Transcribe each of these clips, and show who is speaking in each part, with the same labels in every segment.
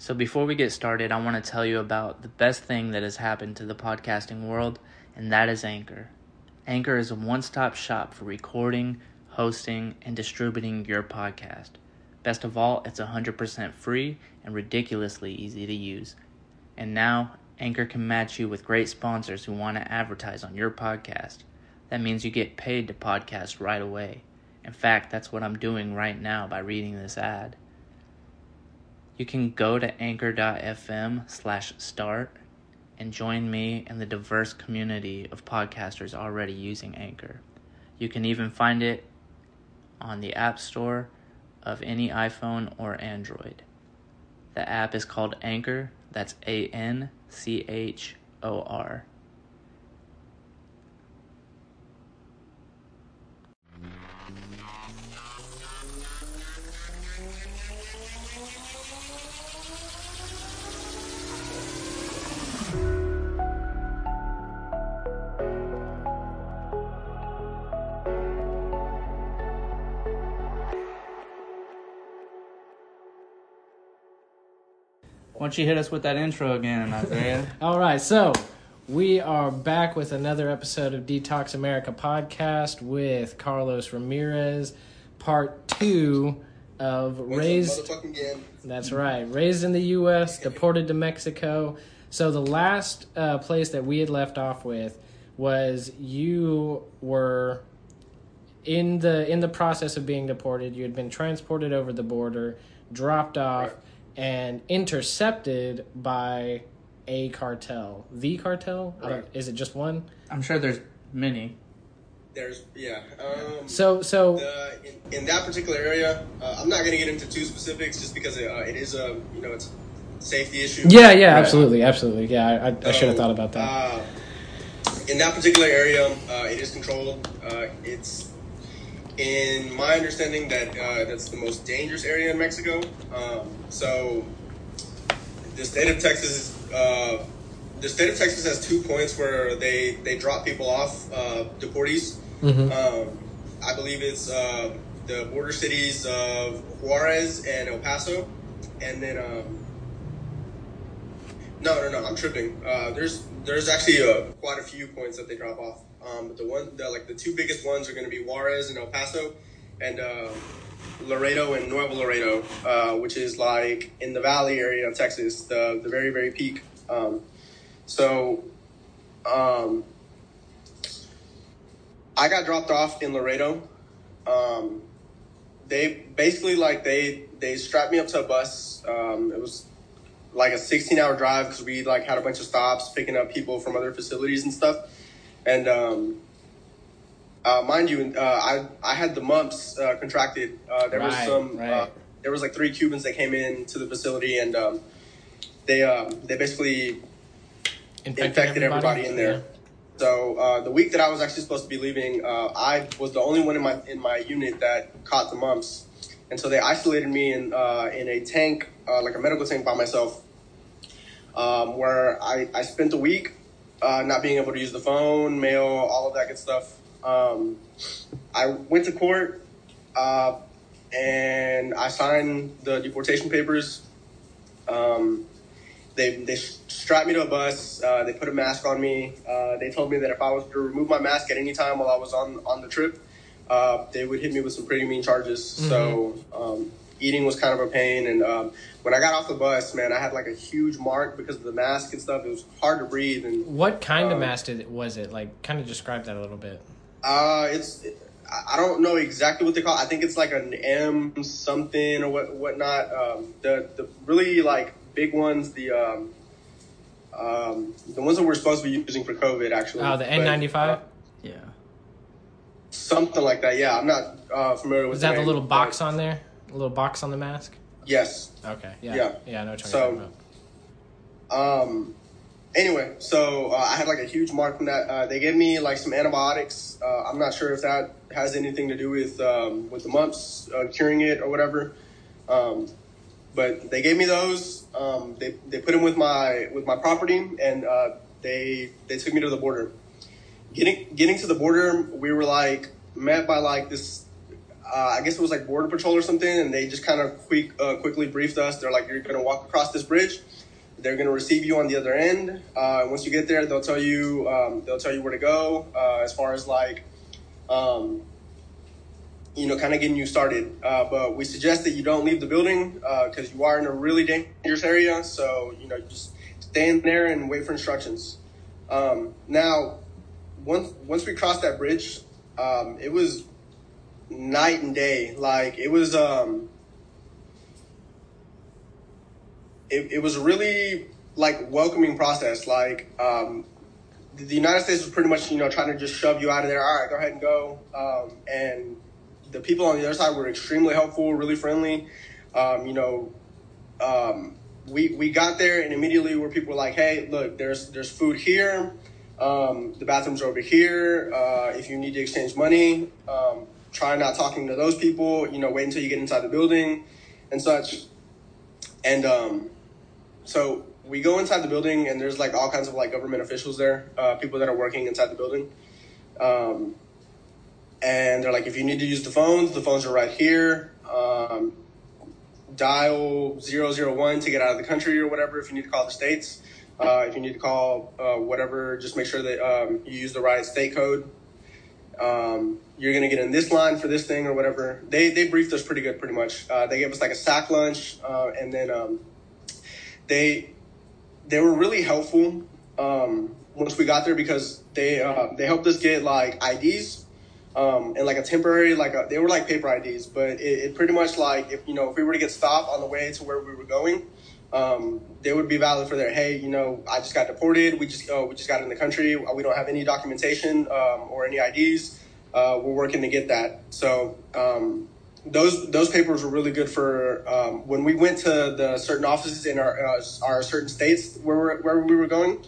Speaker 1: So, before we get started, I want to tell you about the best thing that has happened to the podcasting world, and that is Anchor. Anchor is a one stop shop for recording, hosting, and distributing your podcast. Best of all, it's 100% free and ridiculously easy to use. And now, Anchor can match you with great sponsors who want to advertise on your podcast. That means you get paid to podcast right away. In fact, that's what I'm doing right now by reading this ad. You can go to anchor.fm slash start and join me and the diverse community of podcasters already using Anchor. You can even find it on the App Store of any iPhone or Android. The app is called Anchor. That's A N C H O R. don't you hit us with that intro again, Isaiah?
Speaker 2: All right, so we are back with another episode of Detox America podcast with Carlos Ramirez, part two of raised.
Speaker 3: Motherfucking.
Speaker 2: That's right, raised in the U.S., deported to Mexico. So the last uh, place that we had left off with was you were in the in the process of being deported. You had been transported over the border, dropped off,
Speaker 3: Right.
Speaker 2: And intercepted by a cartel. The cartel?
Speaker 3: Right.
Speaker 2: Is it just one?
Speaker 1: I'm sure there's many.
Speaker 3: There's yeah. Um,
Speaker 2: So so
Speaker 3: the, in, in that particular area, uh, I'm not going to get into too specifics just because it, uh, it is a you know it's a safety issue.
Speaker 2: yeah, yeah,
Speaker 1: Right.
Speaker 2: absolutely, absolutely. Yeah, I, I, I should have thought about that.
Speaker 3: Uh, in that particular area, uh, it is controlled. Uh, it's in my understanding that uh, that's the most dangerous area in Mexico. Um, so the state of Texas, uh, the state of Texas has two points where they they drop people off, uh, deportees.
Speaker 2: Mhm.
Speaker 3: Um, I believe it's uh, the border cities of Juarez and El Paso, and then. Um, no, no, no. I'm tripping. Uh, there's there's actually uh, quite a few points that they drop off. Um, but the one, the, like the two biggest ones are going to be Juarez and El Paso, and uh, Laredo and Nuevo Laredo, uh, which is like in the valley area of Texas, the the very very peak. Um, so, um, I got dropped off in Laredo. Um, they basically like they they strapped me up to a bus. Um, it was like a 16 hour drive because we like had a bunch of stops picking up people from other facilities and stuff. And um, uh, mind you, uh, I I had the mumps uh, contracted. Uh, there was
Speaker 2: Right,
Speaker 3: some. Uh,
Speaker 2: right.
Speaker 3: there was like three Cubans that came in to the facility and um, they um, they basically infected everybody, in there. So uh, the week that I was actually supposed to be leaving, uh, I was the only one in my in my unit that caught the mumps, and so they isolated me in uh, in a tank, uh, like a medical tank, by myself, um, where I, I spent a week uh, not being able to use the phone, mail, all of that good stuff. Um, I went to court, uh, and I signed the deportation papers. Um, they they strapped me to a bus. Uh, they put a mask on me. Uh, they told me that if I was to remove my mask at any time while I was on on the trip, uh, they would hit me with some pretty mean charges. So um, eating was kind of a pain. And um, when I got off the bus, man, I had like a huge mark because of the mask and stuff. It was hard to breathe. And
Speaker 2: What kind of
Speaker 3: Um,
Speaker 2: mask did it, was it? Like, kind of describe that a little bit.
Speaker 3: uh, it's I don't know exactly what they call. It. I think it's like an M something or what whatnot. Um, the the really like big ones, the um, um, the ones that we're supposed to be using for COVID, actually.
Speaker 2: Oh, the N95.
Speaker 3: uh,
Speaker 1: Yeah.
Speaker 3: something like that. Yeah, I'm not uh, familiar with.
Speaker 2: Is that the
Speaker 3: name,
Speaker 2: little box
Speaker 3: but-
Speaker 2: on there? A little box on the mask.
Speaker 3: Yes.
Speaker 2: Okay. Yeah.
Speaker 3: Yeah.
Speaker 2: Yeah. I know what you're
Speaker 3: So-
Speaker 2: talking about.
Speaker 3: Um. Anyway, so uh, I had like a huge mark from that. Uh, they gave me like some antibiotics. Uh, I'm not sure if that has anything to do with um, with the mumps uh, curing it or whatever. Um, but they gave me those. Um, they they put them with my with my property, and uh, they they took me to the border. Getting getting to the border, we were like met by like this. Uh, I guess it was like border patrol or something, and they just kind of quick uh, quickly briefed us. They're like, "You're gonna walk across this bridge. They're gonna receive you on the other end. Uh, once you get there, they'll tell you um, they'll tell you where to go uh, as far as like." Um, you know, kind of getting you started. Uh, but we suggest that you don't leave the building because you are in a really dangerous area. So, you know, just stay in there and wait for instructions. Um, now, once once we crossed that bridge, um, it was night and day. Like it was, um, it, it was really like welcoming process. Like um, the, United States was pretty much you know trying to just shove you out of there. All right, go ahead and go. Um, and the people on the other side were extremely helpful, really friendly. Um, you know, um, we we got there and immediately where people were like, "Hey, look, there's there's food here. Um, the bathrooms are over here. Uh, if you need to exchange money, um, try not talking to those people. You know, wait until you get inside the building and such." And um, so we go inside the building and there's like all kinds of like government officials there, uh, people that are working inside the building. Um, and they're like, if you need to use the phones, the phones are right here. Um, dial 001 to get out of the country or whatever if you need to call the states. Uh, if you need to call uh, whatever, just make sure that um, you use the right state code. Um, you're to get in this line for this thing or whatever. They, they briefed us pretty good, pretty much. Uh, they gave us like a sack lunch, uh, and then um, they they were really helpful um, once we got there because they uh, they helped us get like IDs um, and like a temporary like a, they were like paper IDs, but it, it, pretty much like if you know if we were to get stopped on the way to where we were going, um, they would be valid for their hey you know I just got deported we just oh, we just got in the country we don't have any documentation um, or any IDs uh, we're working to get that so um, those those papers were really good for um, when we went to the certain offices in our uh, our certain states where where we were going.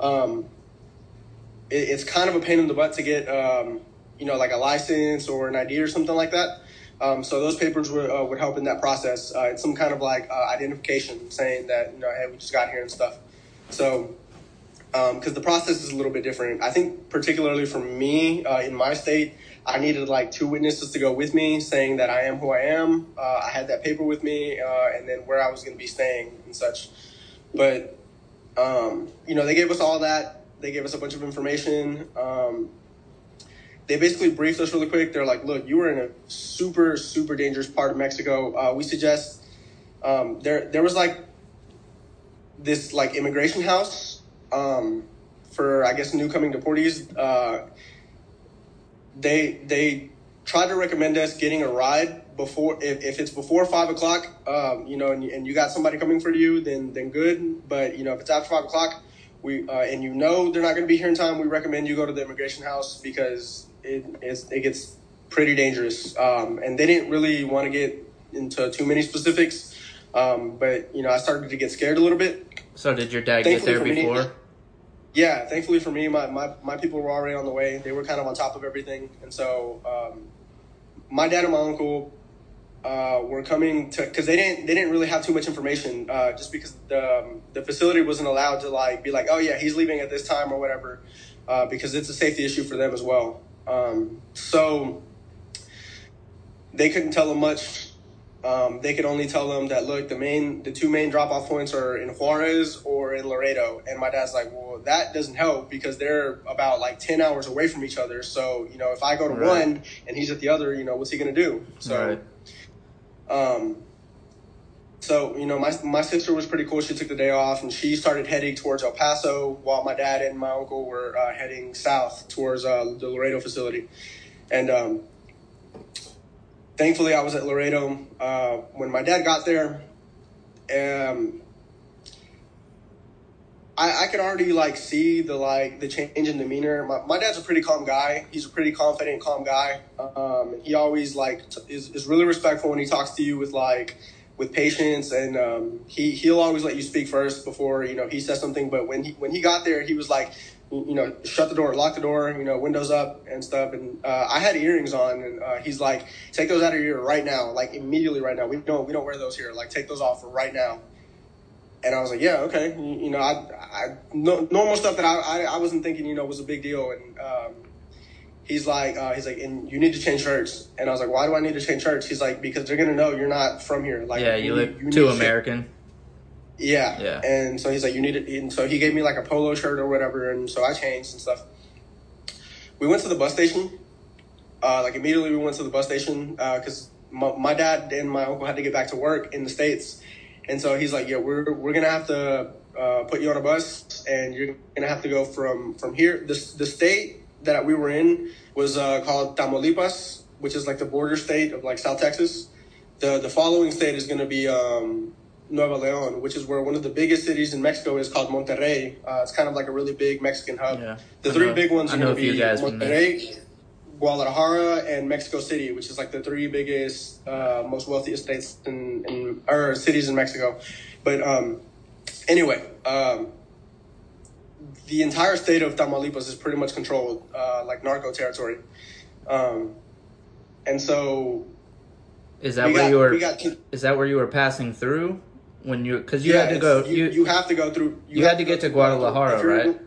Speaker 3: Um, it, it's kind of a pain in the butt to get um, you know, like a license or an ID or something like that. Um, so those papers would, uh, would help in that process. Uh, it's some kind of like uh, identification saying that, you know, hey, we just got here and stuff. So, because um, the process is a little bit different. I think particularly for me uh, in my state, I needed like two witnesses to go with me saying that I am who I am. Uh, I had that paper with me uh, and then where I was going to be staying and such. But, um, you know, they gave us all that. They gave us a bunch of information. Um, they basically briefed us really quick. They're like, look, you were in a super, super dangerous part of Mexico. Uh, we suggest um, there there was like this like immigration house um, for I guess new coming deportees. Uh, they they try to recommend us getting a ride before if, if it's before five o'clock. Um, you know, and, and you got somebody coming for you, then then good. But you know, if it's after five o'clock, we uh, and you know they're not going to be here in time, we recommend you go to the immigration house because it it gets pretty dangerous. Um, and they didn't really want to get into too many specifics, um, but you know I started to get scared a little bit.
Speaker 1: So did your dad thankfully get there before?
Speaker 3: Me, yeah, thankfully for me, my, my, my people were already on the way. They were kind of on top of everything, and so um, my dad and my uncle uh, were coming to because they didn't they didn't really have too much information uh, just because the um, the facility wasn't allowed to like be like oh yeah he's leaving at this time or whatever uh, because it's a safety issue for them as well. Um, so they couldn't tell them much. Um, they could only tell them that look, the main, the two main drop off points are in Juarez or in Laredo. And my dad's like, well, that doesn't help because they're about like ten hours away from each other. So you know, if I go to right. one and he's at the other, you know, what's he gonna do? So, right. um, so you know, my my sister was pretty cool. She took the day off and she started heading towards El Paso, while my dad and my uncle were uh, heading south towards uh, the Laredo facility. And um, thankfully, I was at Laredo uh, when my dad got there. Um, I, I could already like see the like the change in demeanor. My, my dad's a pretty calm guy. He's a pretty confident, calm guy. Um, he always like t- is, is really respectful when he talks to you with like with patience and um, he he'll always let you speak first before you know he says something but when he when he got there he was like you know shut the door lock the door you know windows up and stuff and uh, i had earrings on and uh, he's like take those out of your ear right now like immediately right now. We don't we don't wear those here like take those off right now. And i was like yeah okay you, you know i i no, normal stuff that I, I, I wasn't thinking you know was a big deal and um, he's like, uh, he's like, and you need to change shirts. And I was like, why do I need to change shirts? He's like, because they're gonna know you're not from here. Like,
Speaker 1: yeah, you, look too American.
Speaker 3: Yeah.
Speaker 1: Yeah.
Speaker 3: And so he's like, you need it. And so he gave me like a polo shirt or whatever. And so I changed and stuff. We went to the bus station. Uh, like immediately we went to the bus station because uh, my, my dad and my uncle had to get back to work in the States. And so he's like, yeah, we're, we're going to have to uh, put you on a bus and you're going to have to go from, from here. The, the state that we were in was uh, called Tamaulipas, which is like the border state of like South Texas. The, the following state is going to be um, Nuevo Leon, which is where one of the biggest cities in Mexico is called Monterrey. Uh, it's kind of like a really big Mexican hub.
Speaker 1: Yeah.
Speaker 3: The
Speaker 1: I
Speaker 3: three
Speaker 1: know-
Speaker 3: big ones are going to be. Monterrey, Guadalajara, and Mexico City, which is like the three biggest, uh, most wealthiest states in, in or cities in Mexico. But um, anyway, um, the entire state of Tamaulipas is pretty much controlled uh, like narco territory. Um, and so
Speaker 1: Is that
Speaker 3: we
Speaker 1: where
Speaker 3: got,
Speaker 1: you were?
Speaker 3: we got to,
Speaker 1: is that where you were passing through when you? Because you
Speaker 3: yeah,
Speaker 1: had to go.
Speaker 3: You,
Speaker 1: You,
Speaker 3: you have to go through.
Speaker 1: you
Speaker 3: have
Speaker 1: had to get
Speaker 3: go
Speaker 1: to Guadalajara, right?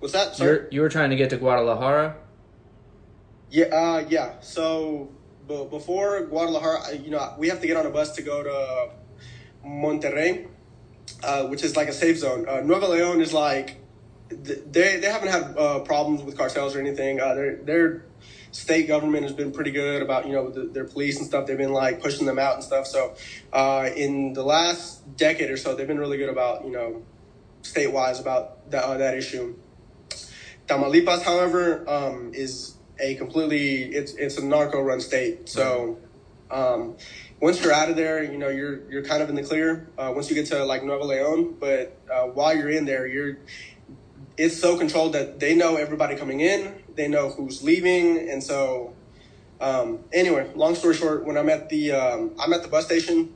Speaker 3: What's that? Sorry?
Speaker 1: you're you were trying to get to Guadalajara.
Speaker 3: Yeah, uh, yeah. So b- before Guadalajara, you know, we have to get on a bus to go to Monterrey, uh, which is like a safe zone. Uh, Nuevo Leon is like they they haven't had uh, problems with cartels or anything. Uh, their their state government has been pretty good about you know the, their police and stuff. They've been like pushing them out and stuff. So uh, in the last decade or so, they've been really good about you know state wise about that uh, that issue. Tamaulipas, however, um, is a completely it's it's a narco run state. So um, once you're out of there, you know you're you're kind of in the clear. Uh, once you get to like Nuevo Leon, but uh, while you're in there, you're it's so controlled that they know everybody coming in, they know who's leaving, and so um, anyway, long story short, when I'm at the um, I'm at the bus station,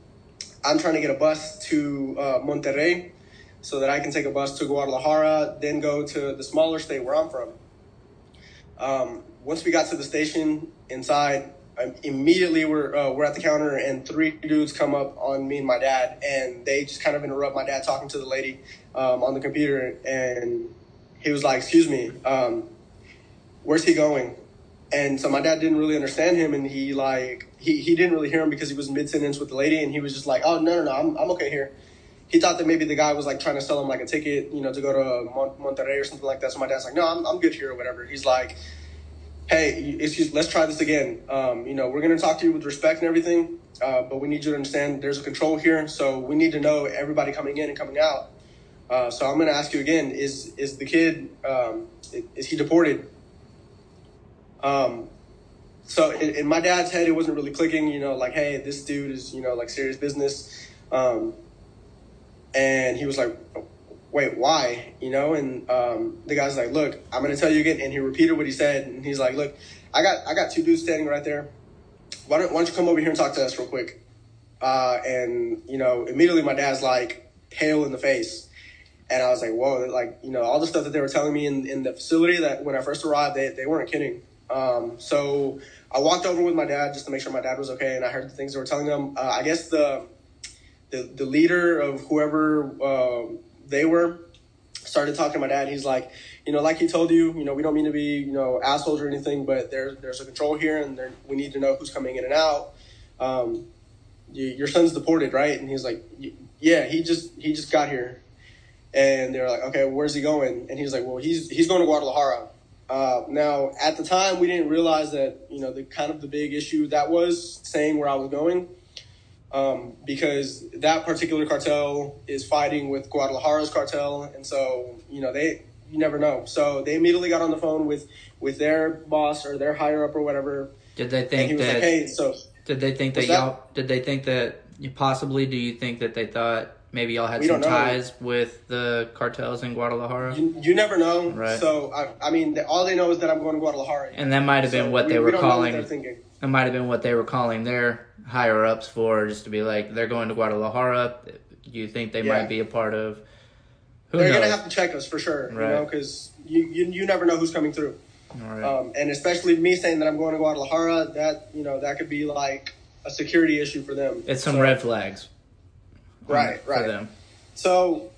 Speaker 3: I'm trying to get a bus to uh, Monterrey so that I can take a bus to Guadalajara, then go to the smaller state where I'm from. Um, once we got to the station inside, um, immediately we're uh, we're at the counter and three dudes come up on me and my dad, and they just kind of interrupt my dad talking to the lady um, on the computer, and he was like, "Excuse me, um, where's he going?" And so my dad didn't really understand him, and he like he, he didn't really hear him because he was mid sentence with the lady, and he was just like, "Oh no no no, I'm I'm okay here." He thought that maybe the guy was like trying to sell him like a ticket, you know, to go to Mon- Monterrey or something like that. So my dad's like, "No, I'm I'm good here or whatever." He's like, "Hey, excuse, let's try this again. Um, you know, we're gonna talk to you with respect and everything, uh, but we need you to understand there's a control here, so we need to know everybody coming in and coming out." Uh, so I'm gonna ask you again: Is is the kid um, is he deported? Um, so in, in my dad's head, it wasn't really clicking. You know, like, hey, this dude is you know like serious business. Um, and he was like, wait, why? You know, and um, the guy's like, look, I'm gonna tell you again. And he repeated what he said, and he's like, look, I got I got two dudes standing right there. Why don't why don't you come over here and talk to us real quick? Uh, and you know, immediately my dad's like pale in the face. And I was like, whoa, like, you know, all the stuff that they were telling me in, in the facility that when I first arrived, they, they weren't kidding. Um, so I walked over with my dad just to make sure my dad was okay. And I heard the things they were telling him. Uh, I guess the, the, the leader of whoever uh, they were started talking to my dad. He's like, you know, like he told you, you know, we don't mean to be, you know, assholes or anything, but there's, there's a control here and there, we need to know who's coming in and out. Um, you, your son's deported, right? And he's like, yeah, he just, he just got here and they were like, okay, where's he going? And he's like, well, he's he's going to Guadalajara. Uh, now, at the time, we didn't realize that you know the kind of the big issue that was saying where I was going, um, because that particular cartel is fighting with Guadalajara's cartel, and so you know they you never know. So they immediately got on the phone with with their boss or their higher up or whatever,
Speaker 1: Did they think
Speaker 3: was
Speaker 1: that?
Speaker 3: like, hey, so
Speaker 1: Did they think that
Speaker 3: that?
Speaker 1: y'all? Did they think that you possibly? Do you think that they thought maybe y'all had
Speaker 3: We
Speaker 1: some ties with the cartels in Guadalajara?
Speaker 3: you, you never know.
Speaker 1: Right.
Speaker 3: So I, I mean, all they know is that I'm going to Guadalajara.
Speaker 1: and that might have been
Speaker 3: So
Speaker 1: what
Speaker 3: we-
Speaker 1: they
Speaker 3: we
Speaker 1: were
Speaker 3: don't know what
Speaker 1: calling. It might have been what they were calling their higher ups for, just to be like, they're going to Guadalajara. You think they
Speaker 3: Yeah.
Speaker 1: might be a part of? Who
Speaker 3: They're
Speaker 1: knows?
Speaker 3: gonna have to check us for sure, you know, because you, you you never know who's coming through.
Speaker 1: Right.
Speaker 3: Um, and especially me saying that I'm going to Guadalajara, that you know that could be like a security issue for them.
Speaker 1: it's some
Speaker 3: So-
Speaker 1: red flags.
Speaker 3: Right,
Speaker 1: for
Speaker 3: right.
Speaker 1: them.
Speaker 3: So,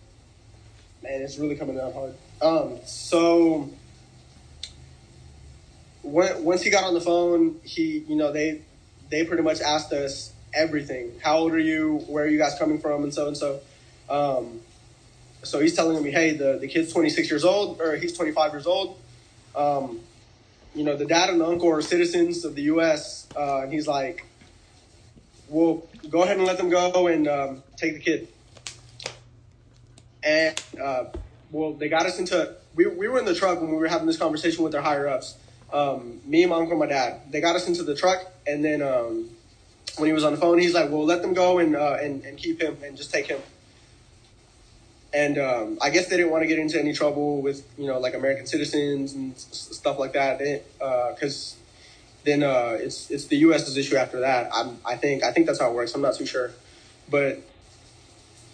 Speaker 3: man, it's really coming down hard. Um, so when, once he got on the phone, he you know they they pretty much asked us everything. How old are you? Where are you guys coming from? And so and so. Um, so he's telling me, hey, the, the kid's 26 years old, or he's 25 years old. Um, you know, the dad and the uncle are citizens of the U.S. Uh, and he's like, well, go ahead and let them go and um, take the kid. And, uh, well, they got us into, we, we were in the truck when we were having this conversation with their higher ups. Um, me, and my uncle, and my dad. They got us into the truck, and then um, when he was on the phone, he's like, well, let them go and, uh, and, and keep him and just take him and um, I guess they didn't want to get into any trouble with you know like American citizens and s- stuff like that. Because uh, then uh, it's it's the U.S.'s issue after that. I'm, I think I think that's how it works. I'm not too sure, but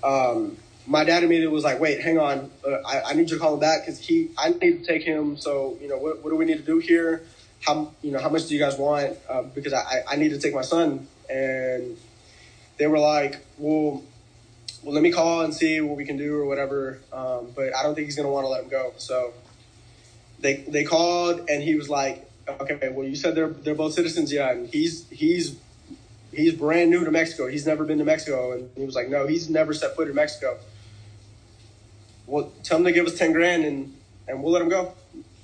Speaker 3: um, my dad immediately was like, "Wait, hang on, uh, I, I, need you to call him back because he I need to take him. So you know what what do we need to do here? How you know how much do you guys want? Uh, because I I need to take my son." And they were like, "Well." well, let me call and see what we can do or whatever. Um, but I don't think he's going to want to let him go. So they they called and he was like, okay, well, you said they're they're both citizens, yeah, and he's he's he's brand new to Mexico. He's never been to Mexico, and he was like, no, he's never set foot in Mexico. Well, tell them to give us ten grand and and we'll let them go.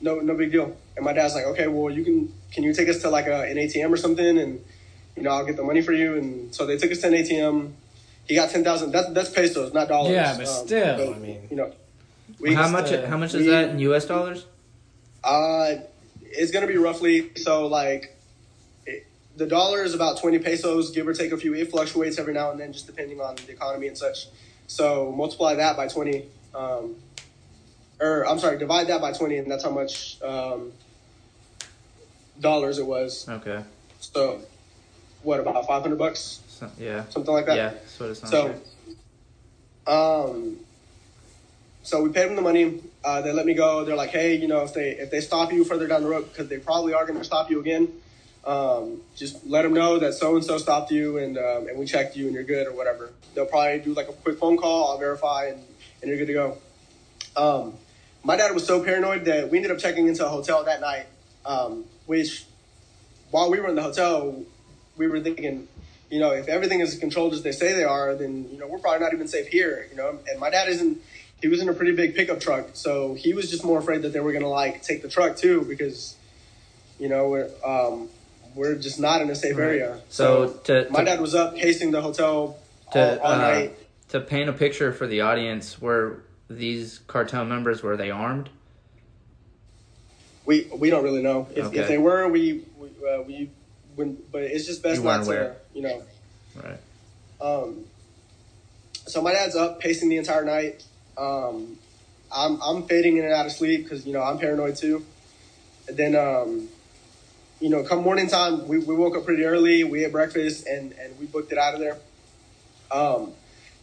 Speaker 3: No, no big deal. And my dad's like, okay, well, you can can you take us to like a, an ATM or something, and you know I'll get the money for you. And so they took us to an ATM he got ten thousand. That's that's pesos, not dollars.
Speaker 2: Yeah, but um, still, but, I mean,
Speaker 3: you know,
Speaker 1: we, how much? Uh, how much is we, that in U.S. dollars?
Speaker 3: Uh, it's gonna be roughly so like. The dollar is about 20 pesos, give or take a few. It fluctuates every now and then, just depending on the economy and such. So multiply that by 20, um, or I'm sorry, divide that by 20, and that's how much um, dollars it was.
Speaker 1: Okay.
Speaker 3: So, what about 500 bucks?
Speaker 1: yeah,
Speaker 3: something like that.
Speaker 1: Yeah, that's what it sounds
Speaker 3: so,
Speaker 1: like.
Speaker 3: um, so we paid them the money. Uh, they let me go. They're like, hey, you know, if they if they stop you further down the road, because they probably are going to stop you again, um, just let them know that so and so stopped you and um, and we checked you and you're good or whatever. They'll probably do like a quick phone call. I'll verify and, and you're good to go. Um, my dad was so paranoid that we ended up checking into a hotel that night, um, which while we were in the hotel, we were thinking, you know, if everything is controlled as they say they are, then you know we're probably not even safe here. You know, and my dad isn't. He was in a pretty big pickup truck, so he was just more afraid that they were gonna like take the truck too because, you know, we're um, we're just not in a safe right. area.
Speaker 1: So, so to,
Speaker 3: my to, dad was up pacing the hotel to, all, all uh, night.
Speaker 1: To paint a picture for the audience, were these cartel members were they armed?
Speaker 3: We we don't really know if, okay. if they were. We we, uh, we when, but it's just best not to, you know.
Speaker 1: Right.
Speaker 3: Um. So my dad's up pacing the entire night. Um, I'm I'm fading in and out of sleep because you know I'm paranoid too. And then um, you know, come morning time, we, we woke up pretty early. We had breakfast and and we booked it out of there. Um,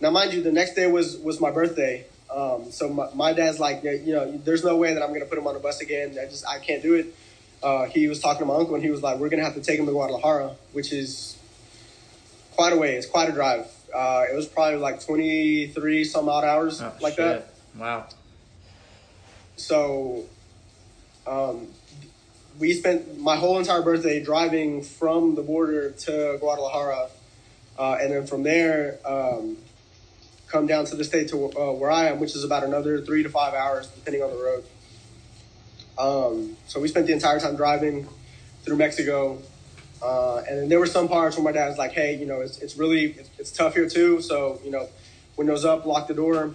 Speaker 3: now mind you, the next day was was my birthday. Um, so my, my dad's like, you know, there's no way that I'm gonna put him on a bus again. I just I can't do it uh, he was talking to my uncle and he was like, "We're gonna have to take him to Guadalajara, which is quite a way. It's quite a drive. Uh, it was probably like twenty three some odd hours, oh, like shit. that.
Speaker 1: Wow.
Speaker 3: So, um, we spent my whole entire birthday driving from the border to Guadalajara, uh, and then from there, um, come down to the state to uh, where I am, which is about another three to five hours, depending on the road. Um, so we spent the entire time driving through Mexico. Uh, and then there were some parts where my dad was like, hey, you know, it's, it's really, it's, it's tough here too. So, you know, windows up, lock the door.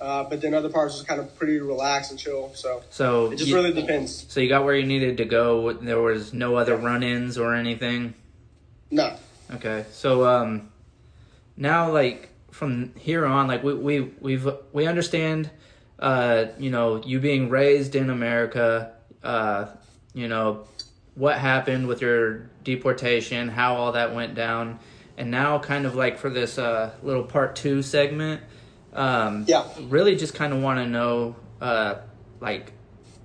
Speaker 3: Uh, but then other parts was kind of pretty relaxed and chill. So,
Speaker 1: so
Speaker 3: it just you, really depends.
Speaker 1: So you got where you needed to go. There was no other run-ins or anything.
Speaker 3: No.
Speaker 1: Okay. So um, now, like from here on, like we we we've we understand uh, you know, you being raised in America, uh, you know, what happened with your deportation, how all that went down, and now kind of like for this uh, little part two segment, um,
Speaker 3: yeah,
Speaker 1: really just kind of want to know, uh, like,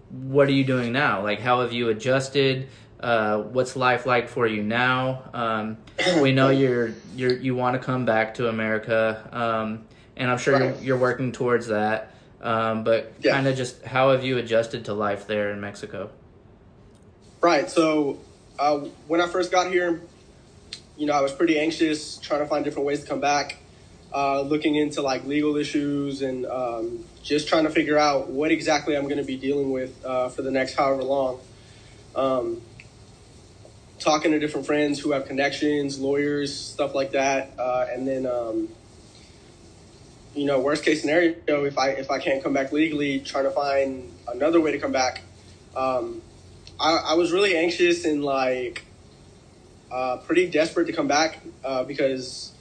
Speaker 1: what are you doing now? Like, how have you adjusted? Uh, what's life like for you now? Um, we know you're you're you want to come back to America, um, and I'm sure right. you're, you're working towards that. Um, but yeah. kind of just how have you adjusted to life there in Mexico?
Speaker 3: Right. So uh, when I first got here, you know, I was pretty anxious, trying to find different ways to come back, uh, looking into like legal issues and um, just trying to figure out what exactly I'm going to be dealing with uh, for the next however long. Um, talking to different friends who have connections, lawyers, stuff like that, uh, and then. Um, you know, worst case scenario, if I if I can't come back legally, trying to find another way to come back. Um, I, I was really anxious and like uh, pretty desperate to come back uh, because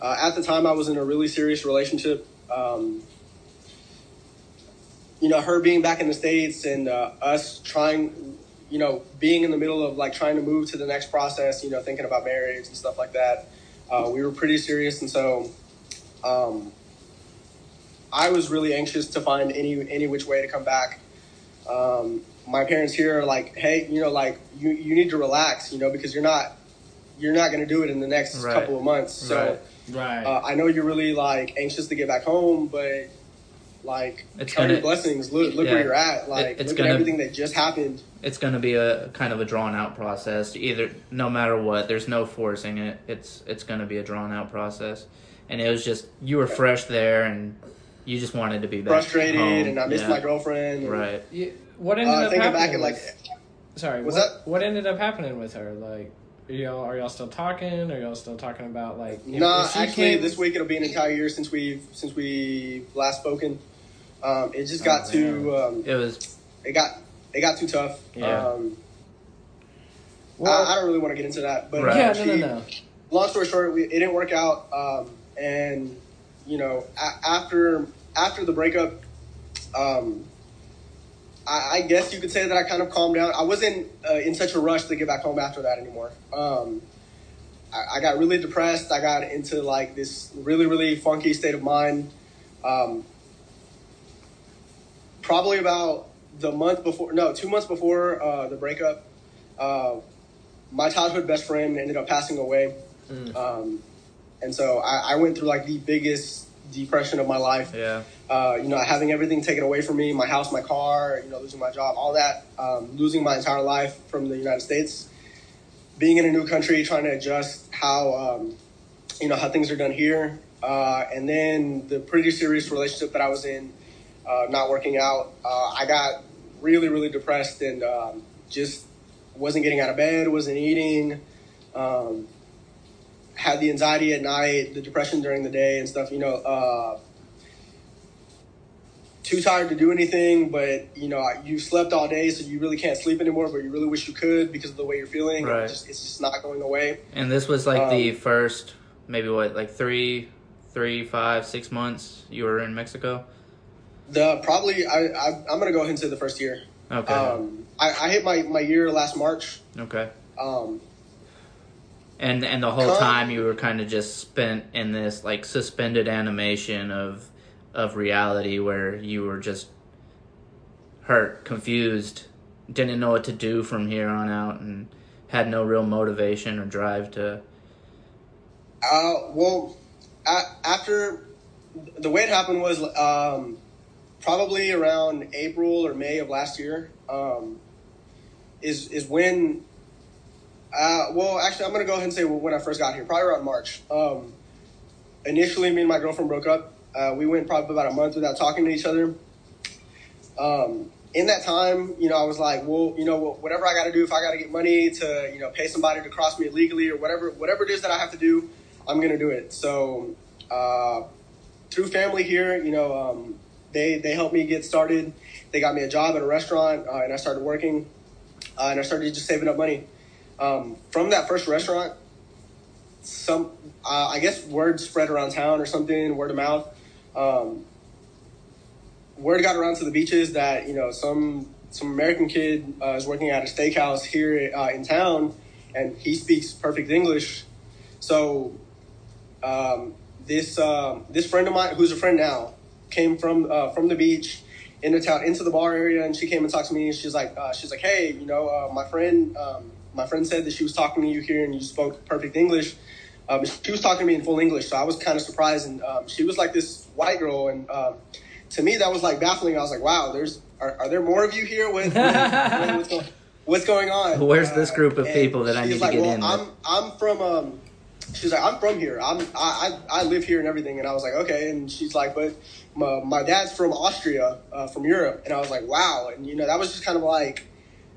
Speaker 3: uh, at the time I was in a really serious relationship. Um, you know, her being back in the states and uh, us trying, you know, being in the middle of like trying to move to the next process. You know, thinking about marriage and stuff like that. Uh, we were pretty serious, and so. Um, I was really anxious to find any any which way to come back. Um, my parents here are like, hey, you know, like you, you need to relax, you know, because you're not you're not going to do it in the next right. couple of months. So right. Uh, I know you're really like anxious to get back home, but like it's count gonna, your blessings. Look, look yeah, where you're at. Like it's look gonna, at everything that just happened.
Speaker 1: It's going to be a kind of a drawn out process. Either no matter what, there's no forcing it. It's it's going to be a drawn out process. And it was just you were fresh there and you just wanted to be back
Speaker 3: frustrated home. and I missed yeah. my girlfriend. And,
Speaker 1: right.
Speaker 2: What ended uh, up happening? Back at, like, sorry, what, that? what ended up happening with her? Like, y'all are y'all still talking? Are y'all still talking about like?
Speaker 3: If, nah, actually, came... this week it'll be an entire year since we since we last spoken. Um, it just got oh, too. Um,
Speaker 1: it was.
Speaker 3: It got it got too tough. Yeah. Um, well, I, I, don't really want to get into that, but
Speaker 2: right. yeah, she, no, no, no.
Speaker 3: Long story short, we, it didn't work out, um, and you know, a- after after the breakup, um, I, I, guess you could say that I kind of calmed down. I wasn't uh, in such a rush to get back home after that anymore. Um, I, I, got really depressed. I got into like this really, really funky state of mind. Um, probably about the month before, no, two months before uh, the breakup, uh, my childhood best friend ended up passing away. Mm. Um, and so I, I, went through like the biggest depression of my life.
Speaker 1: Yeah.
Speaker 3: Uh, you know, having everything taken away from me, my house, my car, you know, losing my job, all that, um, losing my entire life from the United States, being in a new country, trying to adjust how, um, you know, how things are done here. Uh, and then the pretty serious relationship that I was in, uh, not working out, uh, I got really, really depressed and um, just wasn't getting out of bed, wasn't eating. Um, had the anxiety at night, the depression during the day, and stuff. You know, uh, too tired to do anything, but you know, you slept all day, so you really can't sleep anymore. But you really wish you could because of the way you're feeling. Right. It's just, it's just not going away.
Speaker 1: And this was like um, the first, maybe what, like three, three, five, six months you were in Mexico.
Speaker 3: The probably I, I am gonna go ahead and say the first year.
Speaker 1: Okay.
Speaker 3: Um, I, I hit my my year last March.
Speaker 1: Okay.
Speaker 3: Um,
Speaker 1: and and the whole time you were kind of just spent in this like suspended animation of of reality where you were just hurt, confused, didn't know what to do from here on out, and had no real motivation or drive to.
Speaker 3: Uh, well, after the way it happened was um, probably around April or May of last year. Um, is is when uh, well, actually, I'm to go ahead and say when I first got here, probably around March. Um, initially, me and my girlfriend broke up. Uh, we went probably about a month without talking to each other. Um, in that time, you know, I was like, well, you know, whatever I got to do, if I got to get money to, you know, pay somebody to cross me illegally or whatever, whatever it is that I have to do, I'm to do it. So, uh, through family here, you know, um, they, they helped me get started. They got me a job at a restaurant uh, and I started working uh, and I started just saving up money. Um, from that first restaurant, some uh, I guess word spread around town or something, word of mouth. Um, word got around to the beaches that you know some some American kid uh, is working at a steakhouse here uh, in town, and he speaks perfect English. So um, this um, this friend of mine, who's a friend now, came from uh, from the beach into town into the bar area, and she came and talked to me. And she's like, uh, she's like, hey, you know, uh, my friend um, my friend said that she was talking to you here and you spoke perfect English. Um, she was talking to me in full English, so I was kind of surprised. And um, she was like this white girl, and um, to me that was like baffling. I was like, "Wow, there's are, are there more of you here? With, with, with what's going on?
Speaker 1: Where's this group of people that I need like, to get well, in?
Speaker 3: I'm I'm from um. She's like, I'm from here. I'm I, I, I live here and everything. And I was like, okay. And she's like, but my, my dad's from Austria, uh, from Europe. And I was like, wow. And you know, that was just kind of like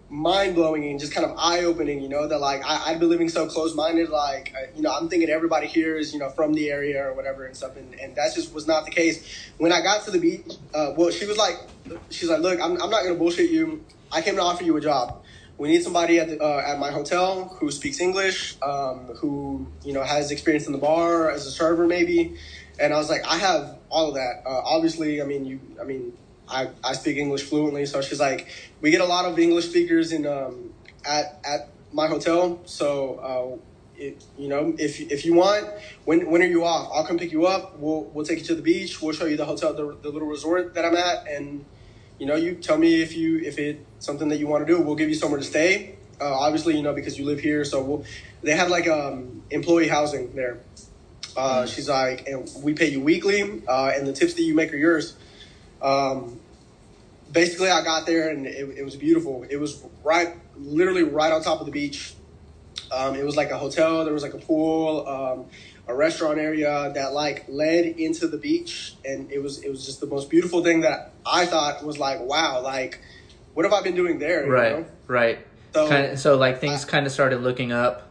Speaker 3: mind blowing and just kind of eye opening. You know that like I, I'd been living so close minded. Like uh, you know, I'm thinking everybody here is you know from the area or whatever and stuff. And, and that just was not the case. When I got to the beach, uh, well, she was like, she's like, look, I'm I'm not gonna bullshit you. I came to offer you a job we need somebody at the, uh, at my hotel who speaks English, um, who you know has experience in the bar as a server maybe. And I was like, I have all of that. Uh, obviously, I mean you. I mean, I, I speak English fluently. So she's like, we get a lot of English speakers in um, at at my hotel. So. Uh, it, you know, if if you want, when when are you off? I'll come pick you up. We'll we'll take you to the beach. We'll show you the hotel, the, the little resort that I'm at, and you know, you tell me if you if it's something that you want to do. We'll give you somewhere to stay. Uh, obviously, you know, because you live here, so we'll, they have like um, employee housing there. Uh, mm-hmm. She's like, and we pay you weekly, uh, and the tips that you make are yours. Um, basically, I got there and it, it, was beautiful. It was right, literally right on top of the beach. Um, it was like a hotel. There was like a pool. Um, a restaurant area that like led into the beach and it was it was just the most beautiful thing that I thought was like wow like what have I been doing there
Speaker 1: right know? right so kind of, so like things kind of started looking up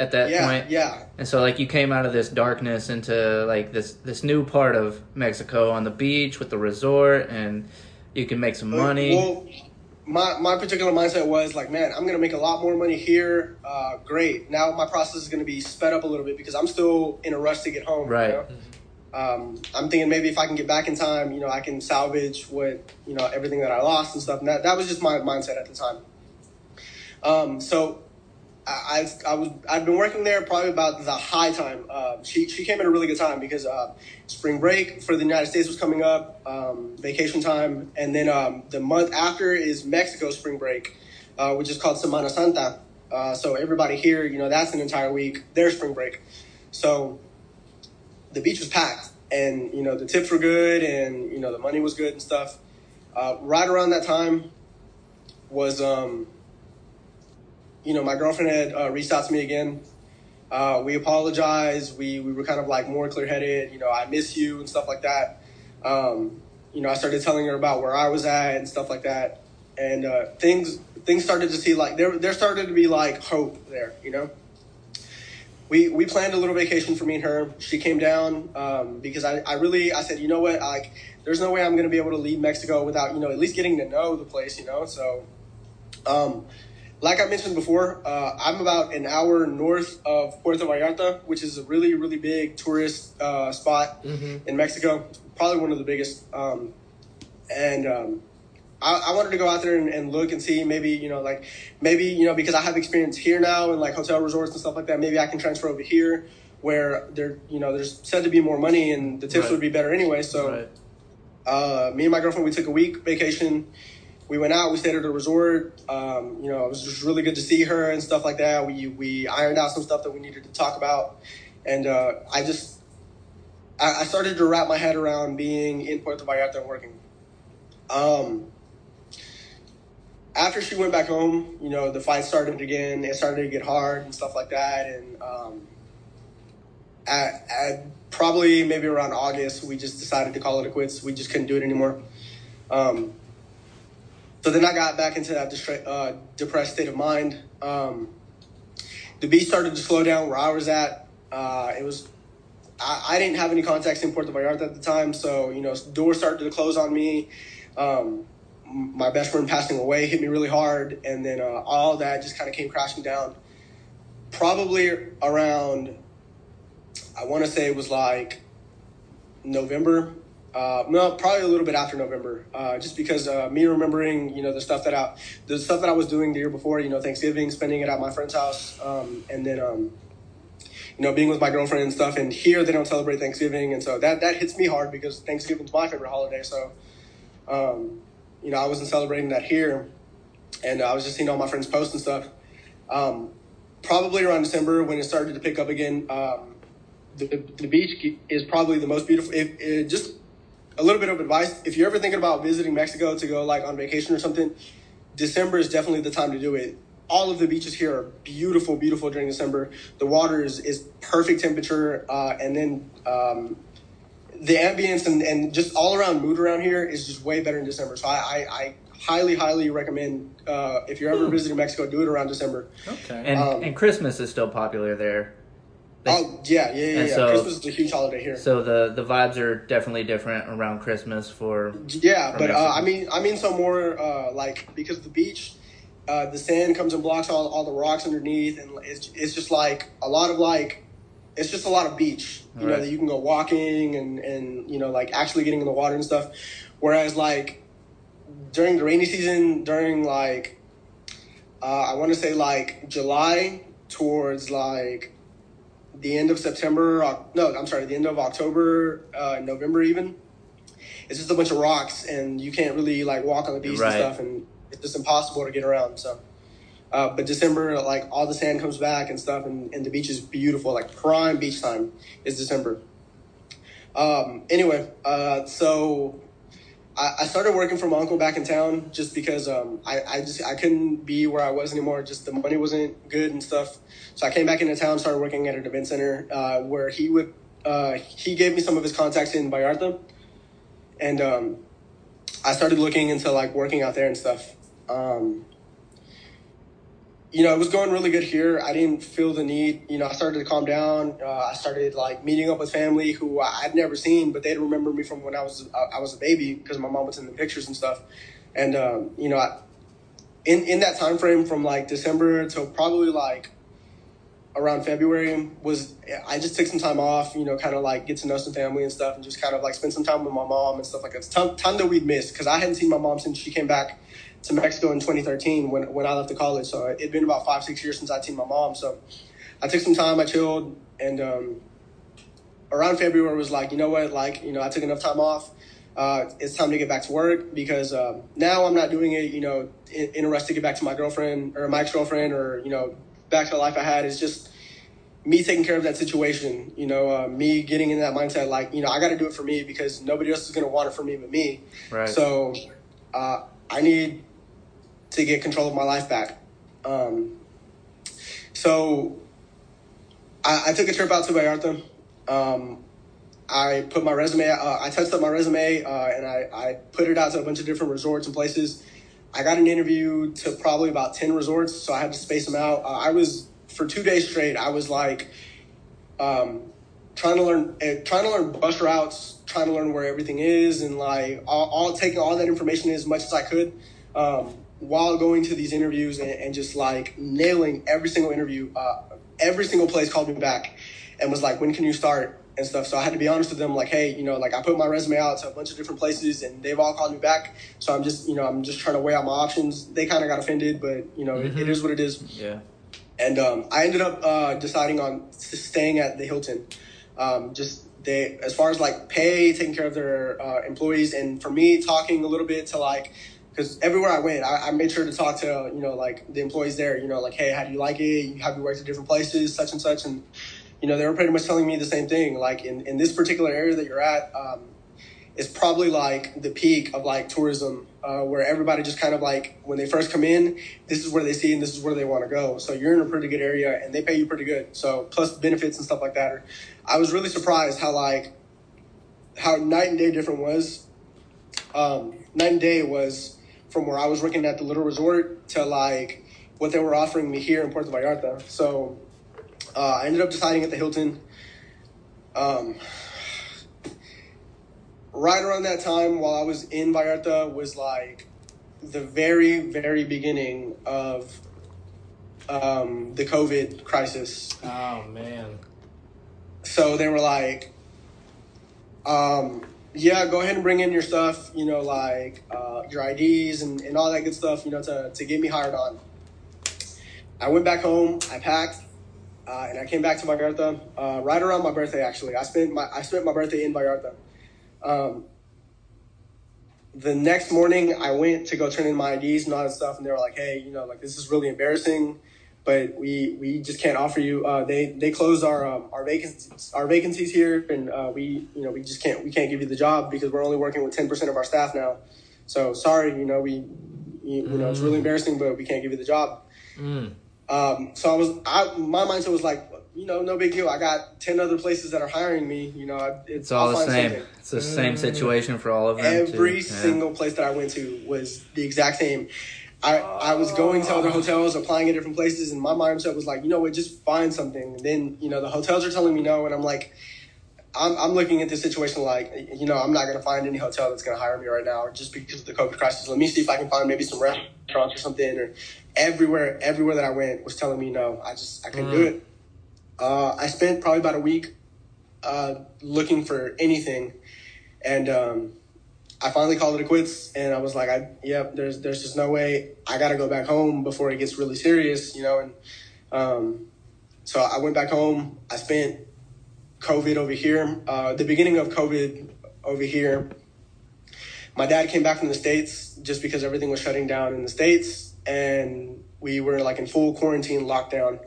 Speaker 1: at that
Speaker 3: yeah,
Speaker 1: point
Speaker 3: yeah
Speaker 1: and so like you came out of this darkness into like this this new part of Mexico on the beach with the resort and you can make some uh, money
Speaker 3: well, my, my particular mindset was like, man, I'm going to make a lot more money here. Uh, great. Now my process is going to be sped up a little bit because I'm still in a rush to get home.
Speaker 1: Right. You know?
Speaker 3: um, I'm thinking maybe if I can get back in time, you know, I can salvage what, you know, everything that I lost and stuff. And that, that was just my mindset at the time. Um, so I, I was I've been working there probably about the high time. Uh, she she came at a really good time because uh, spring break for the United States was coming up, um, vacation time, and then um, the month after is Mexico spring break, uh, which is called Semana Santa. Uh, so everybody here, you know, that's an entire week their spring break. So the beach was packed, and you know the tips were good, and you know the money was good and stuff. Uh, right around that time was. Um, you know, my girlfriend had uh, reached out to me again. Uh, we apologized. We, we were kind of like more clear headed. You know, I miss you and stuff like that. Um, you know, I started telling her about where I was at and stuff like that. And uh, things things started to see like there there started to be like hope there. You know, we we planned a little vacation for me and her. She came down um, because I, I really I said you know what like there's no way I'm gonna be able to leave Mexico without you know at least getting to know the place. You know, so. Um, like I mentioned before, uh, I'm about an hour north of Puerto Vallarta, which is a really, really big tourist uh, spot mm-hmm. in Mexico. Probably one of the biggest. Um, and um, I, I, wanted to go out there and, and, look and see maybe, you know, like maybe, you know, because I have experience here now in like hotel resorts and stuff like that, maybe I can transfer over here where there, you know, there's said to be more money and the tips right. would be better anyway. So right. uh, me and my girlfriend, we took a week vacation we went out. We stayed at a resort. Um, you know, it was just really good to see her and stuff like that. We we ironed out some stuff that we needed to talk about, and uh, I just I, I, started to wrap my head around being in Puerto Vallarta and working. Um, after she went back home, you know, the fight started again. It started to get hard and stuff like that, and um, at, at probably maybe around August, we just decided to call it a quits. We just couldn't do it anymore. Um, so then I got back into that distra- uh, depressed state of mind. Um, the beat started to slow down where I was at. Uh, it was I, I, didn't have any contacts in Puerto Vallarta at the time, so you know doors started to close on me. Um, my best friend passing away hit me really hard, and then uh, all that just kind of came crashing down. Probably around, I want to say it was like November uh, no, probably a little bit after November, uh, just because uh, me remembering, you know, the stuff that I, the stuff that I was doing the year before, you know, Thanksgiving, spending it at my friend's house, um, and then, um, you know, being with my girlfriend and stuff. And here they don't celebrate Thanksgiving, and so that that hits me hard because Thanksgiving's my favorite holiday. So, um, you know, I wasn't celebrating that here, and I was just seeing all my friends post and stuff. Um, probably around December when it started to pick up again. Um, the, the beach is probably the most beautiful. If, it just a little bit of advice if you're ever thinking about visiting Mexico to go like on vacation or something, December is definitely the time to do it. All of the beaches here are beautiful, beautiful during December. The water is, is perfect temperature, uh, and then um, the ambience and, and just all around mood around here is just way better in December. So I, I, I highly, highly recommend uh, if you're ever hmm. visiting Mexico, do it around December.
Speaker 1: Okay. And, um, and Christmas is still popular there.
Speaker 3: They, oh yeah, yeah, yeah. yeah. So, Christmas is a huge holiday here.
Speaker 1: So the the vibes are definitely different around Christmas for.
Speaker 3: Yeah, for but uh, I mean, I mean, so more uh, like because of the beach, uh, the sand comes and blocks all, all the rocks underneath, and it's it's just like a lot of like, it's just a lot of beach. You right. know that you can go walking and and you know like actually getting in the water and stuff. Whereas like during the rainy season, during like uh, I want to say like July towards like the end of September. No, I'm sorry, the end of October, uh, November even. It's just a bunch of rocks, and you can't really like walk on the beach right. and stuff, and it's just impossible to get around. So, uh, but December, like all the sand comes back and stuff, and, and the beach is beautiful. Like prime beach time is December. Um, anyway, uh, so I, started working for my uncle back in town just because um, I, I just I couldn't be where I was anymore. Just the money wasn't good and stuff. So I came back into town, started working at an event center uh, where he would uh, he gave me some of his contacts in Vallarta, and um, I started looking into like working out there and stuff. Um, you know, it was going really good here. I didn't feel the need. You know, I started to calm down. Uh, I started like meeting up with family who I'd never seen, but they'd remember me from when I was I was a baby because my mom was in the pictures and stuff. And um, you know, I, in in that time frame from like December to probably like around February was I just took some time off. You know, kind of like get to know some family and stuff, and just kind of like spend some time with my mom and stuff like that. It's ton, ton that we'd missed because I hadn't seen my mom since she came back to Mexico in 2013 when, when I left the college. So it'd been about five, six years since I'd seen my mom. So I took some time, I chilled, and um, around February was like, you know what, like, you know, I took enough time off. Uh, it's time to get back to work because um, now I'm not doing it, you know, in, in a rush to get back to my girlfriend or my ex girlfriend or, you know, back to the life I had. It's just me taking care of that situation, you know, uh, me getting in that mindset, like, you know, I got to do it for me because nobody else is going to want it for me but me. Right. So uh, I need to get control of my life back. Um, so I, I, took a trip out to Vallarta. Um, I put my resume, uh, I touched up my resume, uh, and I, I put it out to a bunch of different resorts and places. I got an interview to probably about 10 resorts, so I had to space them out. Uh, I was, for two days straight, I was like, um, trying to learn, uh, trying to learn bus routes, trying to learn where everything is, and like all, all taking all that information as much as I could. Um, while going to these interviews and, and just like nailing every single interview, uh, every single place called me back and was like, when can you start and stuff. So I had to be honest with them, like, hey, you know, like I put my resume out to a bunch of different places and they've all called me back. So I'm just, you know, I'm just trying to weigh out my options. They kind of got offended, but you know, mm-hmm. it, it
Speaker 1: mm-hmm.
Speaker 3: what it is.
Speaker 1: Yeah.
Speaker 3: And um, I ended up uh, deciding on staying at the Hilton. Um, just they, as far as like pay, taking care of their uh, employees, and for me, talking a little bit to like because everywhere I went, I, I, made sure to talk to you know like the employees there. You know, like, hey, how do you like it? Have you worked at different places, such and such? And you know, they were pretty much telling me the same thing. Like in in this particular area that you're at, um, it's probably like the peak of like tourism, uh, where everybody just kind of like when they first come in, this is where they see and this is where they want to go. So you're in a pretty good area, and they pay you pretty good. So plus benefits and stuff like that. I was really surprised how like how night and day different was. Um, night and day was from where I was working at the Little Resort to like what they were offering me here in Puerto Vallarta. So uh, I ended up deciding at the Hilton. Um, right around that time, while I was in Vallarta, was like the very, very beginning of um, the COVID crisis.
Speaker 2: Oh man!
Speaker 3: So they were like, um, yeah, go ahead and bring in your stuff, you know, like uh, your IDs and, and all that good stuff, you know, to, to get me hired on. I went back home, I packed, uh, and I came back to Vallarta uh, right around my birthday. Actually, I spent my I spent my birthday in Vallarta. Um, the next morning, I went to go turn in my IDs and all that stuff, and they were like, "Hey, you know, like this is really embarrassing but we we just can't offer you. Uh, they they closed our um, our vacancies our vacancies here, and uh, we you know we just can't we can't give you the job because we're only working with ten percent of our staff now. So sorry, you know we you know, it's really mm. embarrassing, but we can't give you the job. Mm. Um, so I was, I, my mindset was like, you know, no big deal. I got ten other places that are hiring me. You know, it's,
Speaker 1: it's all the same. Something. It's the same situation for all of them.
Speaker 3: Every single place that I went to was the exact same. I, I was going to other hotels, applying at different places, and my mindset was like, you know what, just find something. And then, you know, the hotels are telling me no, and I'm like, I'm, I'm looking at this situation like, you know, I'm not going to find any hotel that's going to hire me right now just because of the COVID crisis. Let me see if I can find maybe some restaurants or something. Or everywhere, everywhere that I went was telling me no. I just, I couldn't mm. do it. Uh, I spent probably about a week uh, looking for anything, and um, I finally called it a quits. And I was like, I, yep, there's there's just no way. I got to go back home before it gets really serious, you know. And um, so I went back home. I spent COVID over here. Uh, the beginning of COVID over here, my dad came back from the states just because everything was shutting down in the states, and we were like in full quarantine lockdown.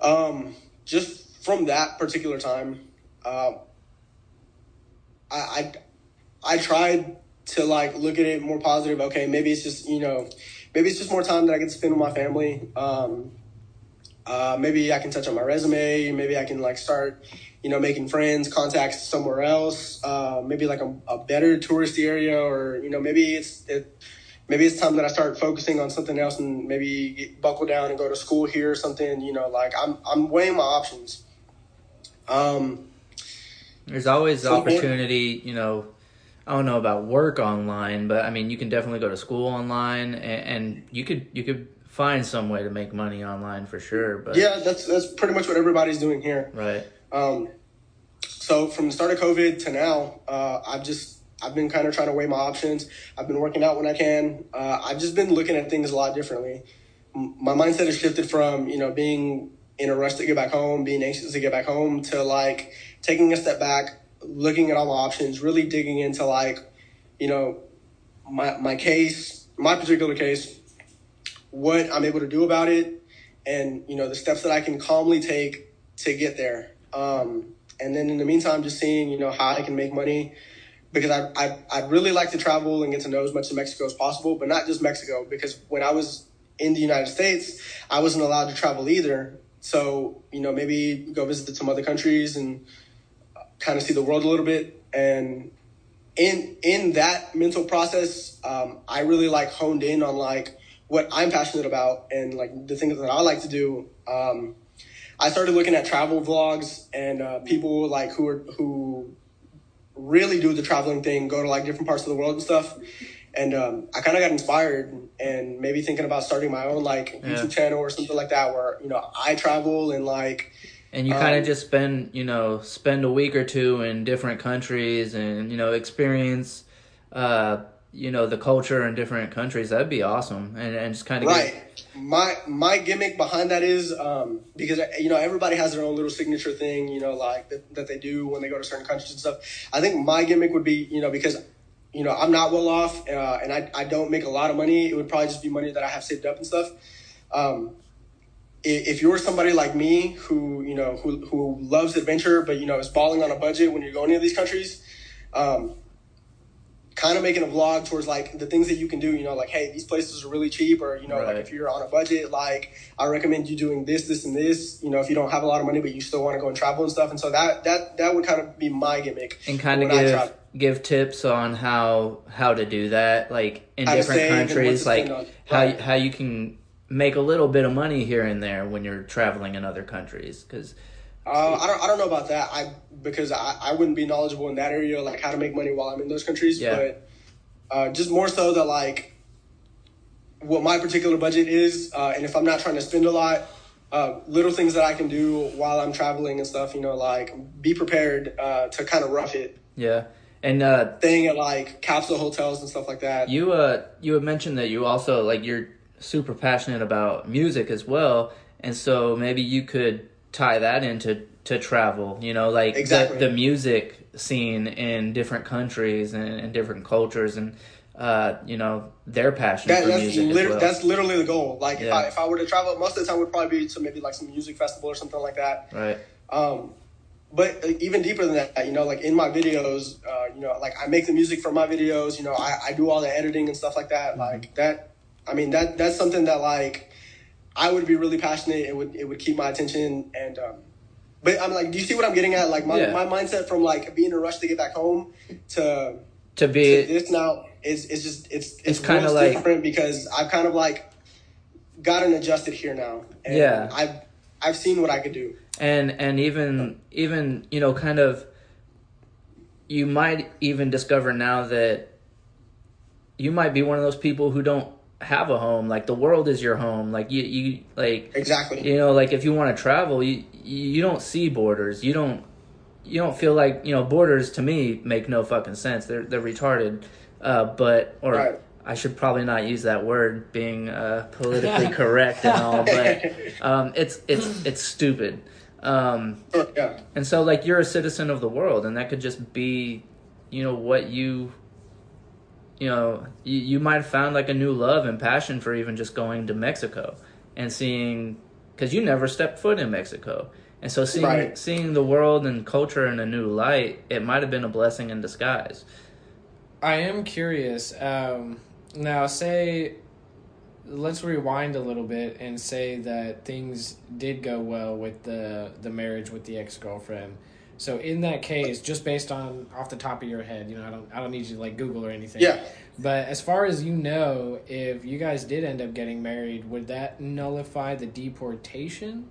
Speaker 3: Um, just from that particular time, uh, I, I, I tried to like look at it more positive. Okay, maybe it's just you know, maybe it's just more time that I get to spend with my family. Um, uh, maybe I can touch on my resume. Maybe I can like start, you know, making friends, contacts somewhere else. Uh, maybe like a, a better touristy area, or you know, maybe it's it, maybe it's time that I start focusing on something else and maybe get, buckle down and go to school here or something. You know, like I'm I'm weighing my options. Um,
Speaker 1: there's always opportunity. You know, I don't know about work online, but I mean, you can definitely go to school online, and, and you could you could find some way to make money online for sure. But
Speaker 3: yeah, that's that's pretty much what everybody's doing here.
Speaker 1: Right.
Speaker 3: Um, so from the start of COVID to now, uh, I've just I've been kind of trying to weigh my options. I've been working out when I can. Uh, I've just been looking at things a lot differently. My mindset has shifted from you know being in a rush to get back home, being anxious to get back home, to like taking a step back, looking at all my options, really digging into like you know my my case, my particular case, what I'm able to do about it, and you know the steps that I can calmly take to get there. Um, and then in the meantime, just seeing you know how I can make money because I, I I'd really like to travel and get to know as much of Mexico as possible, but not just Mexico. Because when I was in the United States, I wasn't allowed to travel either. So you know maybe go visit some other countries and kind of see the world a little bit. And in in that mental process, um, I really like honed in on like what I'm passionate about and like the things that I like to do. Um, I started looking at travel vlogs and uh, people like who are who really do the traveling thing, go to like different parts of the world and stuff. And um, I kind of got inspired and maybe thinking about starting my own like yeah. YouTube channel or something like that, where you know I travel and like.
Speaker 1: And you kind of um, just spend, you know, spend a week or two in different countries and you know experience, uh, you know, the culture in different countries. That'd be awesome, and and just kind of
Speaker 3: right. Get... My my gimmick behind that is um, because you know everybody has their own little signature thing, you know, like that, that they do when they go to certain countries and stuff. I think my gimmick would be, you know, because you know I'm not well off uh, and I I don't make a lot of money. It would probably just be money that I have saved up and stuff. Um, if you're somebody like me who you know who who loves adventure but you know is balling on a budget when you're going to these countries um, kind of making a vlog towards like the things that you can do you know like hey these places are really cheap or you know right. like if you're on a budget like i recommend you doing this this and this you know if you don't have a lot of money but you still want to go and travel and stuff and so that that that would kind of be my gimmick
Speaker 1: and kind of give give tips on how how to do that like in how different countries like how right. how you can make a little bit of money here and there when you're traveling in other countries because
Speaker 3: uh, I don't I don't know about that. I because I, I wouldn't be knowledgeable in that area, like how to make money while I'm in those countries. Yeah. But uh, just more so that like what my particular budget is, uh, and if I'm not trying to spend a lot, uh, little things that I can do while I'm traveling and stuff. You know, like be prepared uh, to kind of rough it.
Speaker 1: Yeah. And uh,
Speaker 3: staying at like capsule hotels and stuff like that.
Speaker 1: You uh you had mentioned that you also like you're super passionate about music as well, and so maybe you could tie that into to travel. You know, like exactly. the, the music scene in different countries and, and different cultures and. Uh, you know, their passion that, for
Speaker 3: that's
Speaker 1: music.
Speaker 3: Liter-
Speaker 1: well.
Speaker 3: That's literally the goal. Like, yeah. if, I, if I were to travel, most of the time would probably be to maybe like some music festival or something like that.
Speaker 1: Right.
Speaker 3: Um, but even deeper than that, you know, like in my videos, uh, you know, like I make the music for my videos, you know, I, I do all the editing and stuff like that. Like that, I mean, that that's something that like I would be really passionate. It would it would keep my attention and. Um, but I'm like, do you see what I'm getting at? Like my, yeah. my mindset from like being in a rush to get back home to
Speaker 1: to be
Speaker 3: to this now is is just it's it's, it's kind of like different because I've kind of like gotten adjusted here now. And yeah, I've I've seen what I could do
Speaker 1: and and even even you know kind of you might even discover now that you might be one of those people who don't have a home like the world is your home like you you like
Speaker 3: exactly.
Speaker 1: you know like if you want to travel you you don't see borders. You don't you don't feel like you know borders to me make no fucking sense. They're they're retarded. Uh but or right. I should probably not use that word being uh, politically correct and all but um, it's it's it's stupid. Um,
Speaker 3: yeah.
Speaker 1: And so, like, you're a citizen of the world, and that could just be, you know, what you, you know, you, you might have found like a new love and passion for even just going to Mexico and seeing, because you never stepped foot in Mexico. And so seeing right. seeing the world and culture in a new light, it might have been a blessing in disguise.
Speaker 2: I am curious. Um, now, say let's rewind a little bit and say that things did go well with the the marriage with the ex girlfriend. So in that case, just based on off the top of your head, you know, I don't I don't need you to like Google or anything.
Speaker 3: Yeah.
Speaker 2: But as far as you know, if you guys did end up getting married, would that nullify the deportation?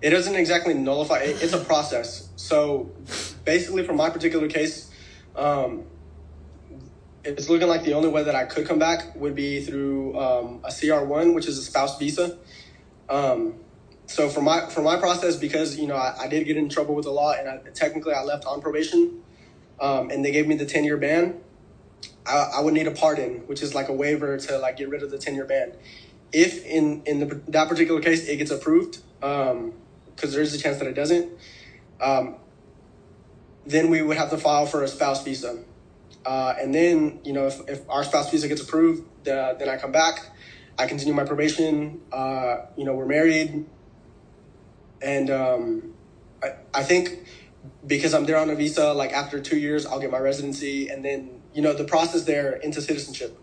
Speaker 3: It doesn't exactly nullify. It's a process. So basically, for my particular case, um, it's looking like the only way that I could come back would be through um, a CR one, which is a spouse visa. Um, so for my for my process, because you know I, I, did get in trouble with the law, and I, technically I left on probation, um, and they gave me the ten year ban. I, I, would need a pardon, which is like a waiver to like get rid of the ten year ban. If in in the, that particular case it gets approved, because um, there's a chance that it doesn't, um, then we would have to file for a spouse visa. Uh, and then, you know, if, if our spouse visa gets approved, uh, then I come back. I continue my probation. Uh, you know, we're married. And um, I, I think because I'm there on a visa, like after two years, I'll get my residency. And then, you know, the process there into citizenship.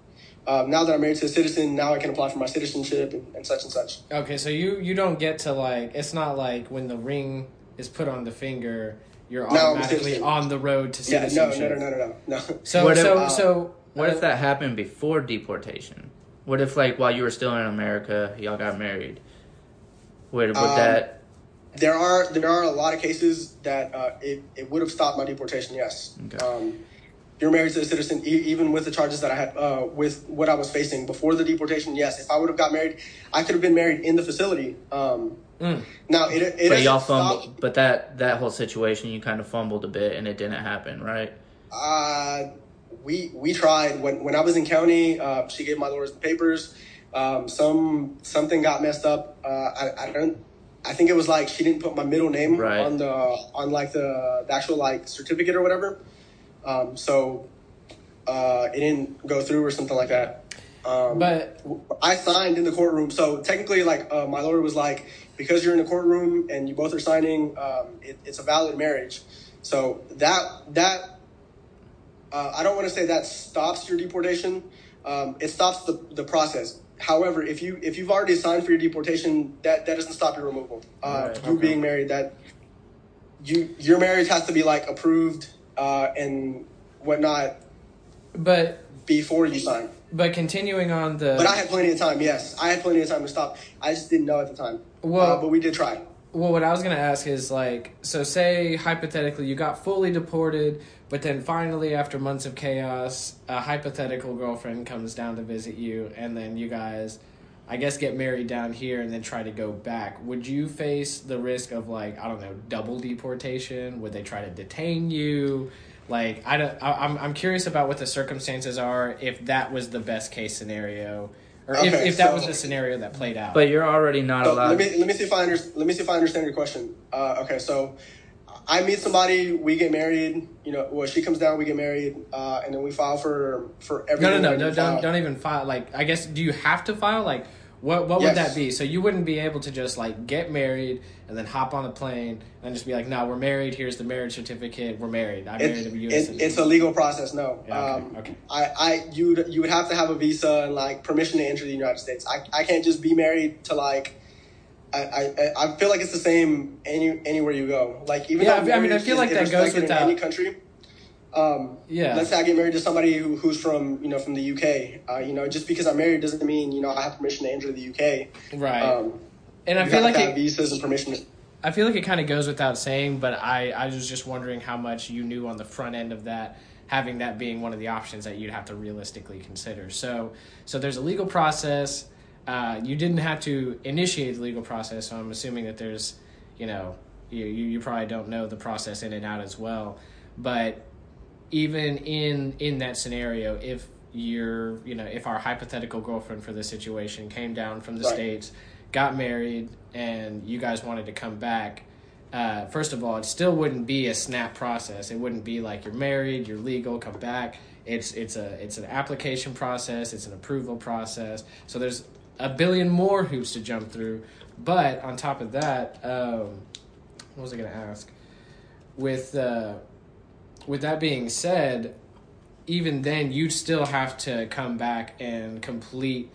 Speaker 3: Um, now that I'm married to a citizen, now I can apply for my citizenship and, and such and such.
Speaker 2: Okay, so you, you don't get to like, it's not like when the ring is put on the finger you're automatically no, on the road to citizenship.
Speaker 3: Yeah, no, no, no, no, no, no.
Speaker 2: So, what so, if, so,
Speaker 1: what uh, if that happened before deportation? What if, like, while you were still in America, y'all got married? Would, would um, that?
Speaker 3: There are there are a lot of cases that uh, it it would have stopped my deportation. Yes. Okay. Um, you're married to a citizen, e- even with the charges that I had, uh, with what I was facing before the deportation. Yes, if I would have got married, I could have been married in the facility. Um, Mm. Now it, it
Speaker 1: but y'all fumbled, but that that whole situation you kind of fumbled a bit and it didn't happen, right?
Speaker 3: Uh, we we tried when when I was in county. Uh, she gave my lawyers the papers. Um, some something got messed up. Uh, I, I don't. I think it was like she didn't put my middle name right. on the on like the, the actual like certificate or whatever. Um, so uh, it didn't go through or something like that. Um,
Speaker 2: but
Speaker 3: I signed in the courtroom, so technically, like uh, my lawyer was like, because you're in the courtroom and you both are signing, um, it, it's a valid marriage. So that that uh, I don't want to say that stops your deportation. Um, it stops the, the process. However, if you if you've already signed for your deportation, that that doesn't stop your removal. Uh, right, you okay. being married, that you your marriage has to be like approved uh, and whatnot.
Speaker 2: But
Speaker 3: before you sign.
Speaker 2: But continuing on the.
Speaker 3: But I had plenty of time. Yes, I had plenty of time to stop. I just didn't know at the time. Well, uh, but we did try.
Speaker 2: Well, what I was gonna ask is like, so say hypothetically you got fully deported, but then finally after months of chaos, a hypothetical girlfriend comes down to visit you, and then you guys, I guess, get married down here and then try to go back. Would you face the risk of like I don't know double deportation? Would they try to detain you? Like I don't. I, am I'm curious about what the circumstances are if that was the best case scenario, or okay, if, if that so, was the scenario that played out.
Speaker 1: But you're already not
Speaker 3: so
Speaker 1: allowed.
Speaker 3: Let me let me see if I under, let me see if I understand your question. Uh, okay, so I meet somebody, we get married. You know, well, she comes down, we get married, uh, and then we file for for everything.
Speaker 2: No, no, no, no don't don't even file. Like, I guess, do you have to file? Like, What what yes. would that be? So you wouldn't be able to just like get married and then hop on a plane and just be like, "No, we're married. Here's the marriage certificate. We're married.
Speaker 3: I'm married a U.S. It, it's a legal process. No, yeah, okay, um, okay. I, I you you would have to have a visa and like permission to enter the United States. I, I can't just be married to like. I, I, I feel like it's the same any anywhere you go. Like even
Speaker 2: yeah, I mean, I feel like that goes without
Speaker 3: any country. Um, yeah. Let's say I get married to somebody who, who's from you know from the UK. Uh, you know, just because I'm married doesn't mean you know I have permission to enter the UK.
Speaker 2: Right. Um, and I feel like
Speaker 3: it, visas and permission.
Speaker 2: I feel like it kind of goes without saying, but I I was just wondering how much you knew on the front end of that, having that being one of the options that you'd have to realistically consider. So so there's a legal process. Uh, you didn't have to initiate the legal process, so I'm assuming that there's, you know, you, you probably don't know the process in and out as well. But even in in that scenario, if you're you know if our hypothetical girlfriend for this situation came down from the right. states, got married, and you guys wanted to come back. Uh, first of all, it still wouldn't be a snap process. It wouldn't be like you're married, you're legal, come back. It's it's a it's an application process. It's an approval process. So there's a billion more hoops to jump through. But on top of that, um, what was I going to ask? With uh, with that being said, even then you'd still have to come back and complete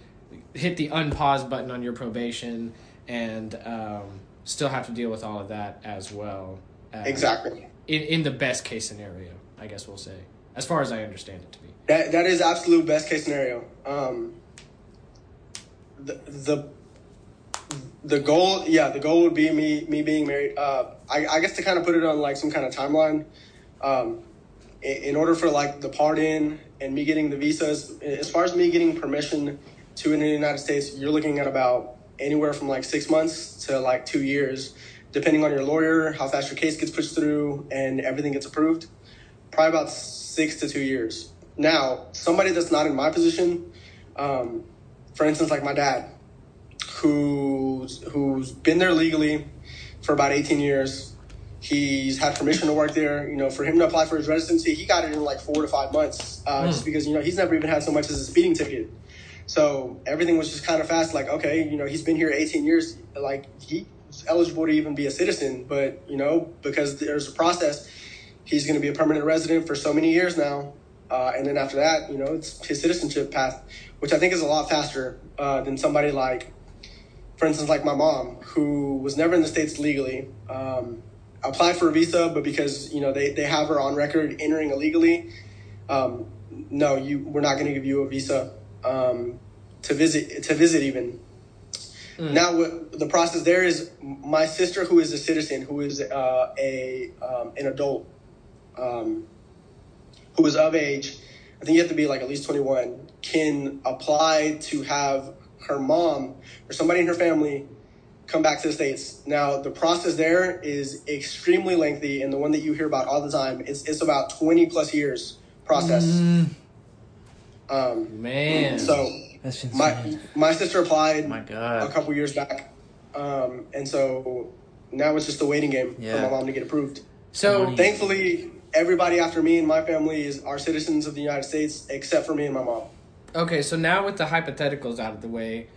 Speaker 2: hit the unpause button on your probation and um, still have to deal with all of that as well.
Speaker 3: Uh, exactly.
Speaker 2: In in the best case scenario, I guess we'll say, as far as I understand it to be.
Speaker 3: That that is absolute best case scenario. Um, the the the goal, yeah, the goal would be me me being married. Uh, I I guess to kind of put it on like some kind of timeline um, in, order for like the pardon and me getting the visas, as far as me getting permission to in the United States, you're looking at about anywhere from like six months to like two years, depending on your lawyer, how fast your case gets pushed through, and everything gets approved. Probably about six to two years. Now, somebody that's not in my position, um, for instance, like my dad, who's who's been there legally for about 18 years, He's had permission to work there. You know, for him to apply for his residency, he got it in like four to five months, uh, mm. just because you know he's never even had so much as a speeding ticket. So everything was just kind of fast. Like, okay, you know, he's been here 18 years. Like, he's eligible to even be a citizen, but you know, because there's a process, he's going to be a permanent resident for so many years now. Uh, and then after that, you know, it's his citizenship path, which I think is a lot faster uh, than somebody like, for instance, like my mom, who was never in the states legally. Um, applied for a visa, but because you know they, they have her on record entering illegally, um, no, you we're not going to give you a visa um, to visit to visit even. Mm. Now, what, the process there is my sister, who is a citizen, who is uh, a um, an adult, um, who is of age. I think you have to be like at least twenty one. Can apply to have her mom or somebody in her family come back to the states. Now the process there is extremely lengthy, and the one that you hear about all the time it's it's about twenty plus years process. Mm.
Speaker 2: Um, Man,
Speaker 3: so my my sister applied my God. a couple years back, um, and so now it's just a waiting game yeah. for my mom to get approved. So thankfully, everybody after me and my family is are citizens of the United States, except for me and my mom.
Speaker 2: Okay, so now with the hypotheticals out of the way,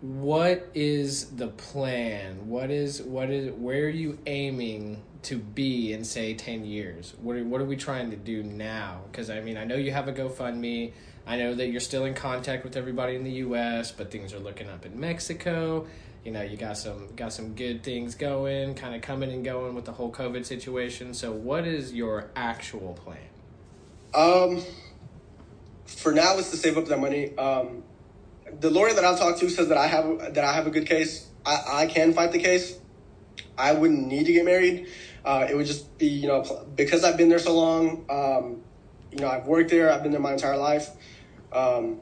Speaker 2: what is the plan? What is what is where are you aiming to be in say 10 years? What are, what are we trying to do now? Cuz I mean, I know you have a GoFundMe. I know that you're still in contact with everybody in the US, but things are looking up in Mexico. You know, you got some got some good things going, kind of coming and going with the whole COVID situation. So, what is your actual plan?
Speaker 3: Um for now it's to save up that money. Um the lawyer that I've talked to says that I have that I have a good case. I, I can fight the case. I wouldn't need to get married. Uh, it would just be you know because I've been there so long. Um, you know I've worked there. I've been there my entire life. Um,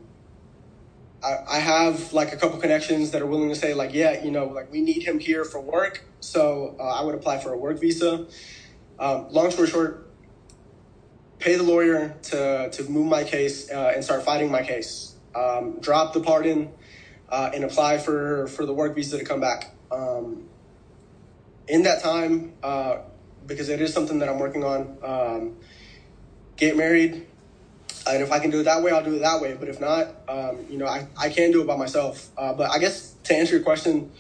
Speaker 3: I, I have like a couple connections that are willing to say like yeah you know like we need him here for work. So uh, I would apply for a work visa. Um, long story short, pay the lawyer to to move my case uh, and start fighting my case um, drop the pardon uh, and apply for for the work visa to come back. Um, in that time, uh, because it is something that I'm working on, um, get married, and if I can do it that way, I'll do it that way. But if not, um, you know, I, I can do it by myself. Uh, but I guess to answer your question,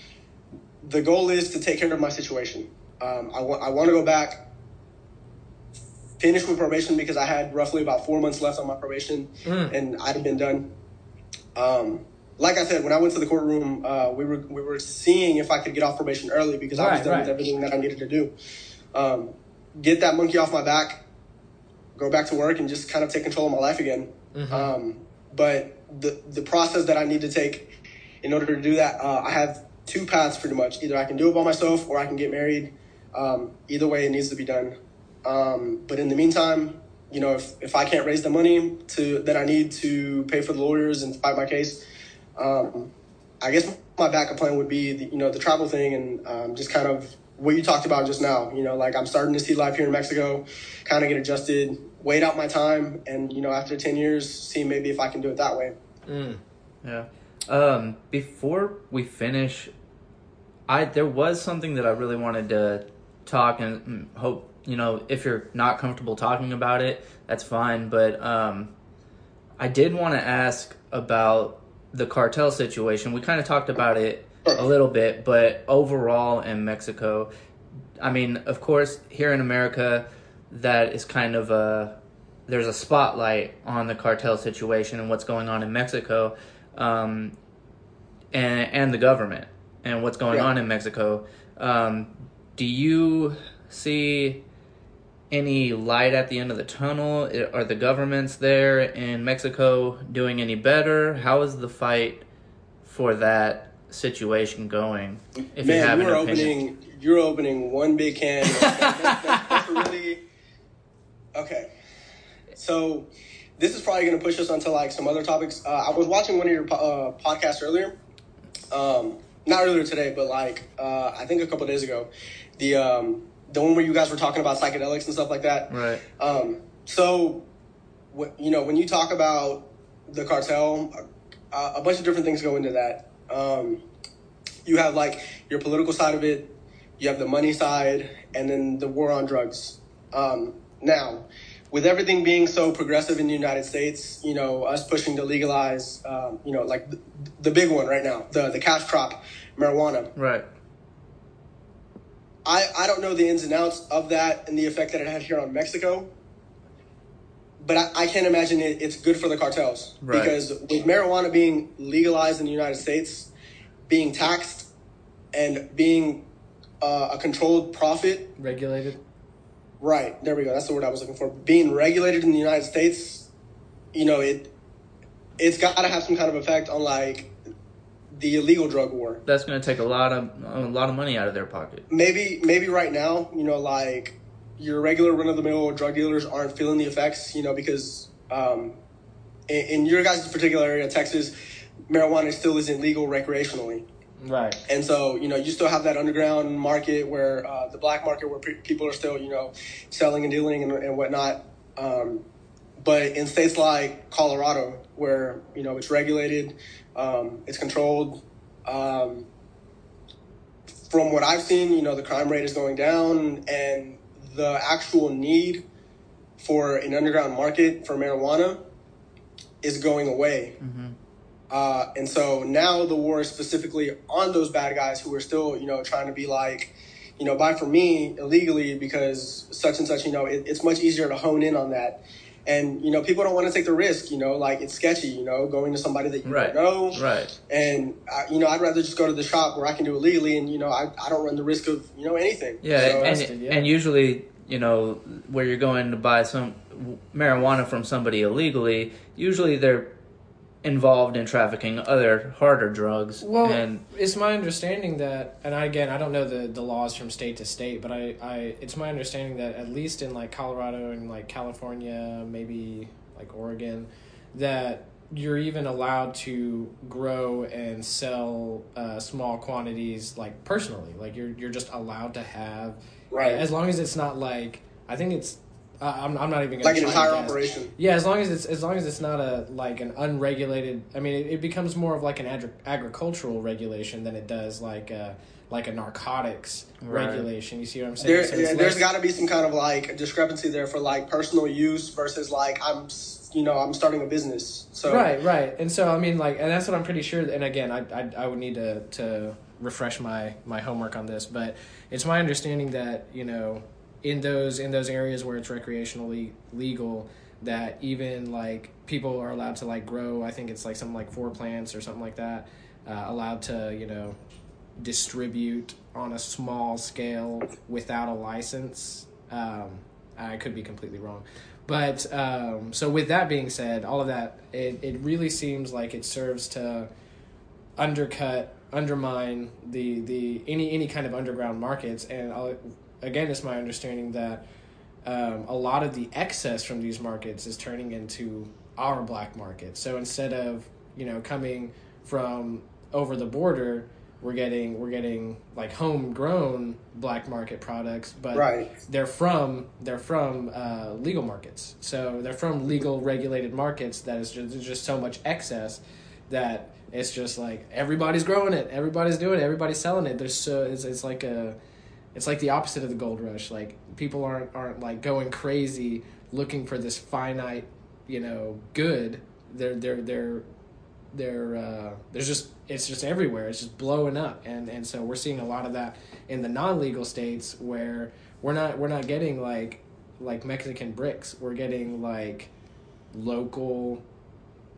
Speaker 3: the goal is to take care of my situation. Um, I want I want to go back, finish with probation because I had roughly about four months left on my probation, mm. and I'd been done. Um, like I said, when I went to the courtroom, uh, we were we were seeing if I could get off probation early because right, I was done right. with everything that I needed to do. Um, get that monkey off my back, go back to work, and just kind of take control of my life again. Mm-hmm. Um, but the the process that I need to take in order to do that, uh, I have two paths pretty much. Either I can do it by myself or I can get married. Um, either way, it needs to be done. Um, but in the meantime, you know, if, if I can't raise the money to that I need to pay for the lawyers and fight my case, um, I guess my backup plan would be the, you know the travel thing and um, just kind of what you talked about just now. You know, like I'm starting to see life here in Mexico, kind of get adjusted, wait out my time, and you know after ten years, see maybe if I can do it that way.
Speaker 1: Mm. Yeah. Um, before we finish, I there was something that I really wanted to talk and hope you know if you're not comfortable talking about it, that's fine. But um, I did want to ask about the cartel situation. We kind of talked about it a little bit, but overall in Mexico, I mean, of course, here in America, that is kind of a there's a spotlight on the cartel situation and what's going on in Mexico, um, and and the government and what's going yeah. on in Mexico. Um, do you see any light at the end of the tunnel? Are the governments there in Mexico doing any better? How is the fight for that situation going?
Speaker 3: If Man, you have you're opening you're opening one big can. really okay. So this is probably going to push us onto like some other topics. Uh, I was watching one of your uh, podcasts earlier. Um, not earlier today, but like uh, I think a couple days ago, the um, the one where you guys were talking about psychedelics and stuff like that.
Speaker 1: Right.
Speaker 3: Um, so, you know, when you talk about the cartel, uh, a bunch of different things go into that. Um, you have like your political side of it, you have the money side, and then the war on drugs. Um, now, with everything being so progressive in the United States, you know, us pushing to legalize, um, you know, like the, the, big one right now, the the cash crop, marijuana.
Speaker 1: Right.
Speaker 3: I I don't know the ins and outs of that and the effect that it had here on Mexico, but I, I can't imagine it, it's good for the cartels right. because with marijuana being legalized in the United States, being taxed, and being uh, a controlled profit,
Speaker 2: regulated
Speaker 3: Right. There we go. That's the word I was looking for. Being regulated in the United States, you know, it it's got to have some kind of effect on like the illegal drug war.
Speaker 1: That's going to take a lot of a lot of money out of their pocket.
Speaker 3: Maybe maybe right now, you know, like your regular run of the mill drug dealers aren't feeling the effects, you know, because um, in, in your guys' particular area, Texas, marijuana still isn't legal recreationally.
Speaker 2: Right.
Speaker 3: And so, you know, you still have that underground market where uh, the black market where pe- people are still, you know, selling and dealing and, and whatnot. Um, but in states like Colorado, where, you know, it's regulated, um, it's controlled, um, from what I've seen, you know, the crime rate is going down and the actual need for an underground market for marijuana is going away. Mm-hmm. Uh, and so now the war is specifically on those bad guys who are still, you know, trying to be like, you know, buy from me illegally because such and such, you know, it, it's much easier to hone in on that. And, you know, people don't want to take the risk, you know, like it's sketchy, you know, going to somebody that you
Speaker 1: right.
Speaker 3: don't
Speaker 1: know. Right.
Speaker 3: And, uh, you know, I'd rather just go to the shop where I can do it legally and, you know, I, I don't run the risk of, you know, anything.
Speaker 1: Yeah. So, and, yeah. and usually, you know, where you're going to buy some marijuana from somebody illegally, usually they're involved in trafficking other harder drugs.
Speaker 2: Well, and it's my understanding that, and I, again, I don't know the, the laws from state to state, but I, I it's my understanding that at least in like Colorado and like California, maybe like Oregon, that you're even allowed to grow and sell uh, small quantities like personally. Like you're you're just allowed to have
Speaker 3: right
Speaker 2: as long as it's not like I think it's uh, I'm, I'm not even
Speaker 3: like an entire operation.
Speaker 2: Yeah, as long as it's as long as it's not a like an unregulated. I mean, it, it becomes more of like an agri- agricultural regulation than it does like a like a narcotics right. regulation. You see what I'm saying?
Speaker 3: There, so there's got to be some kind of like discrepancy there for like personal use versus like I'm you know I'm starting a business. So
Speaker 2: right, right, and so I mean like, and that's what I'm pretty sure. And again, I I, I would need to to refresh my my homework on this, but it's my understanding that you know in those in those areas where it's recreationally legal that even like people are allowed to like grow i think it's like something like four plants or something like that uh, allowed to you know distribute on a small scale without a license um, i could be completely wrong. But um, so with that being said all of that it, it really seems like it serves to undercut undermine the the any any kind of underground markets. And I'll, again, it's my understanding that um, a lot of the excess from these markets is turning into our black market. So instead of you know coming from over the border, we're getting we're getting like homegrown black market products, but
Speaker 3: right.
Speaker 2: they're from they're from uh, legal markets. So they're from legal regulated markets that is just, just so much excess that it's just like everybody's growing it, everybody's doing it, everybody's selling it. There's so it's it's like a it's like the opposite of the gold rush. Like people aren't aren't like going crazy looking for this finite, you know, good. They're they're they're they're uh, there's just it's just everywhere. It's just blowing up, and and so we're seeing a lot of that in the non legal states where we're not we're not getting like like Mexican bricks. We're getting like local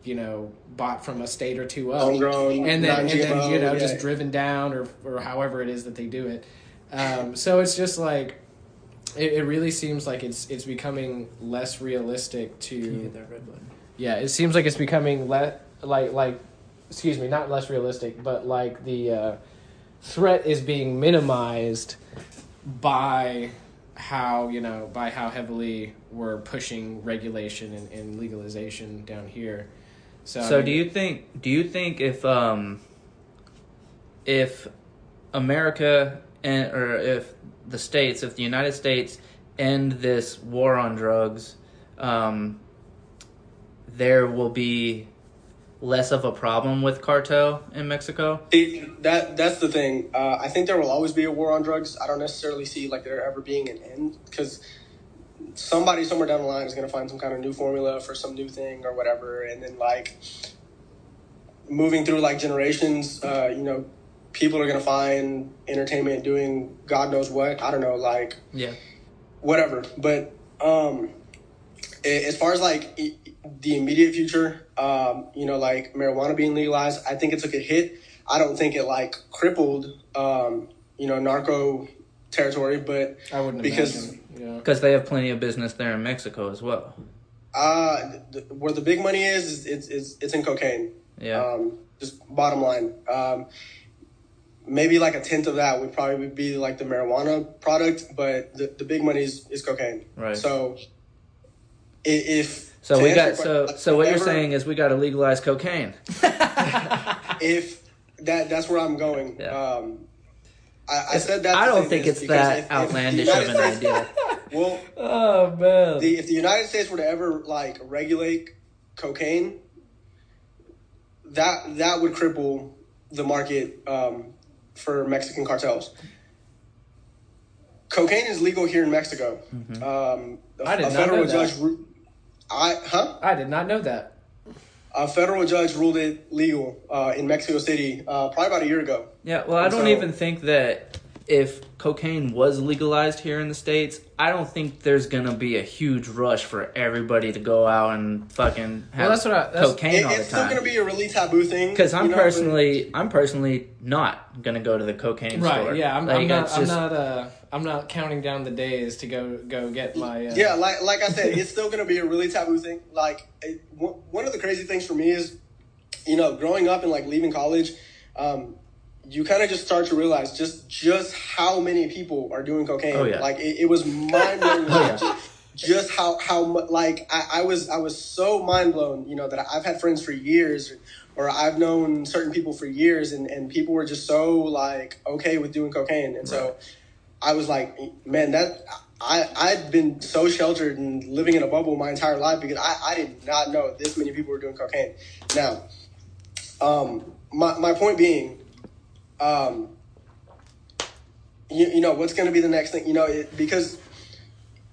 Speaker 2: you know, bought from a state or two up,
Speaker 3: Homegrown,
Speaker 2: and then and then you know yeah. just driven down or or however it is that they do it. Um, so it's just like it, it really seems like it's it's becoming less realistic to. Yeah, it seems like it's becoming less like like excuse me, not less realistic, but like the uh, threat is being minimized by how you know by how heavily we're pushing regulation and, and legalization down here.
Speaker 1: So, so I mean, do you think do you think if um if America and or if the states, if the United States end this war on drugs, um, there will be less of a problem with cartel in Mexico.
Speaker 3: It, that that's the thing. Uh, I think there will always be a war on drugs. I don't necessarily see like there ever being an end because somebody somewhere down the line is going to find some kind of new formula for some new thing or whatever, and then like moving through like generations, uh, you know, people are gonna find entertainment doing God knows what. I don't know, like
Speaker 1: yeah,
Speaker 3: whatever. But um, as far as like the immediate future, um, you know, like marijuana being legalized, I think it took a hit. I don't think it like crippled, um, you know, narco territory, but
Speaker 2: I wouldn't because
Speaker 1: because yeah. they have plenty of business there in Mexico as well.
Speaker 3: Uh, the, where the big money is, it's it's, it's in cocaine.
Speaker 1: Yeah.
Speaker 3: Um, just bottom line. Um, maybe like a tenth of that would probably be like the marijuana product, but the, the big money is, is cocaine.
Speaker 1: Right.
Speaker 3: So if
Speaker 1: so we got so so what you're saying is we got to legalize cocaine.
Speaker 3: if that that's where I'm going. Yeah. Um, I, I said that.
Speaker 1: I don't think it's that if, outlandish if of an States, idea.
Speaker 3: Well,
Speaker 2: oh man,
Speaker 3: the, if the United States were to ever like regulate cocaine, that that would cripple the market um, for Mexican cartels. Cocaine is legal here in Mexico. Mm-hmm. Um,
Speaker 2: a, I did a not federal know judge.
Speaker 3: That. I huh?
Speaker 2: I did not know that.
Speaker 3: A federal judge ruled it legal uh, in Mexico City uh, probably about a year ago.
Speaker 1: Yeah, well, I don't so, even think that if cocaine was legalized here in the states, I don't think there's gonna be a huge rush for everybody to go out and fucking have well, that's what I, that's, cocaine it, all the time.
Speaker 3: It's still gonna be a really taboo thing.
Speaker 1: Because I'm you know, personally, but... I'm personally not gonna go to the cocaine
Speaker 2: right,
Speaker 1: store.
Speaker 2: Yeah, I'm, like, I'm not. Just... I'm not. Uh, I'm not counting down the days to go go get my. Uh...
Speaker 3: Yeah, like like I said, it's still gonna be a really taboo thing. Like it, one of the crazy things for me is, you know, growing up and like leaving college. Um, you kind of just start to realize just just how many people are doing cocaine.
Speaker 1: Oh, yeah.
Speaker 3: Like it, it was mind blowing. oh, yeah. Just how how like I, I was I was so mind blown. You know that I've had friends for years, or I've known certain people for years, and and people were just so like okay with doing cocaine, and right. so I was like, man, that I I'd been so sheltered and living in a bubble my entire life because I I did not know this many people were doing cocaine. Now, um, my my point being um, you, you know what's going to be the next thing you know it, because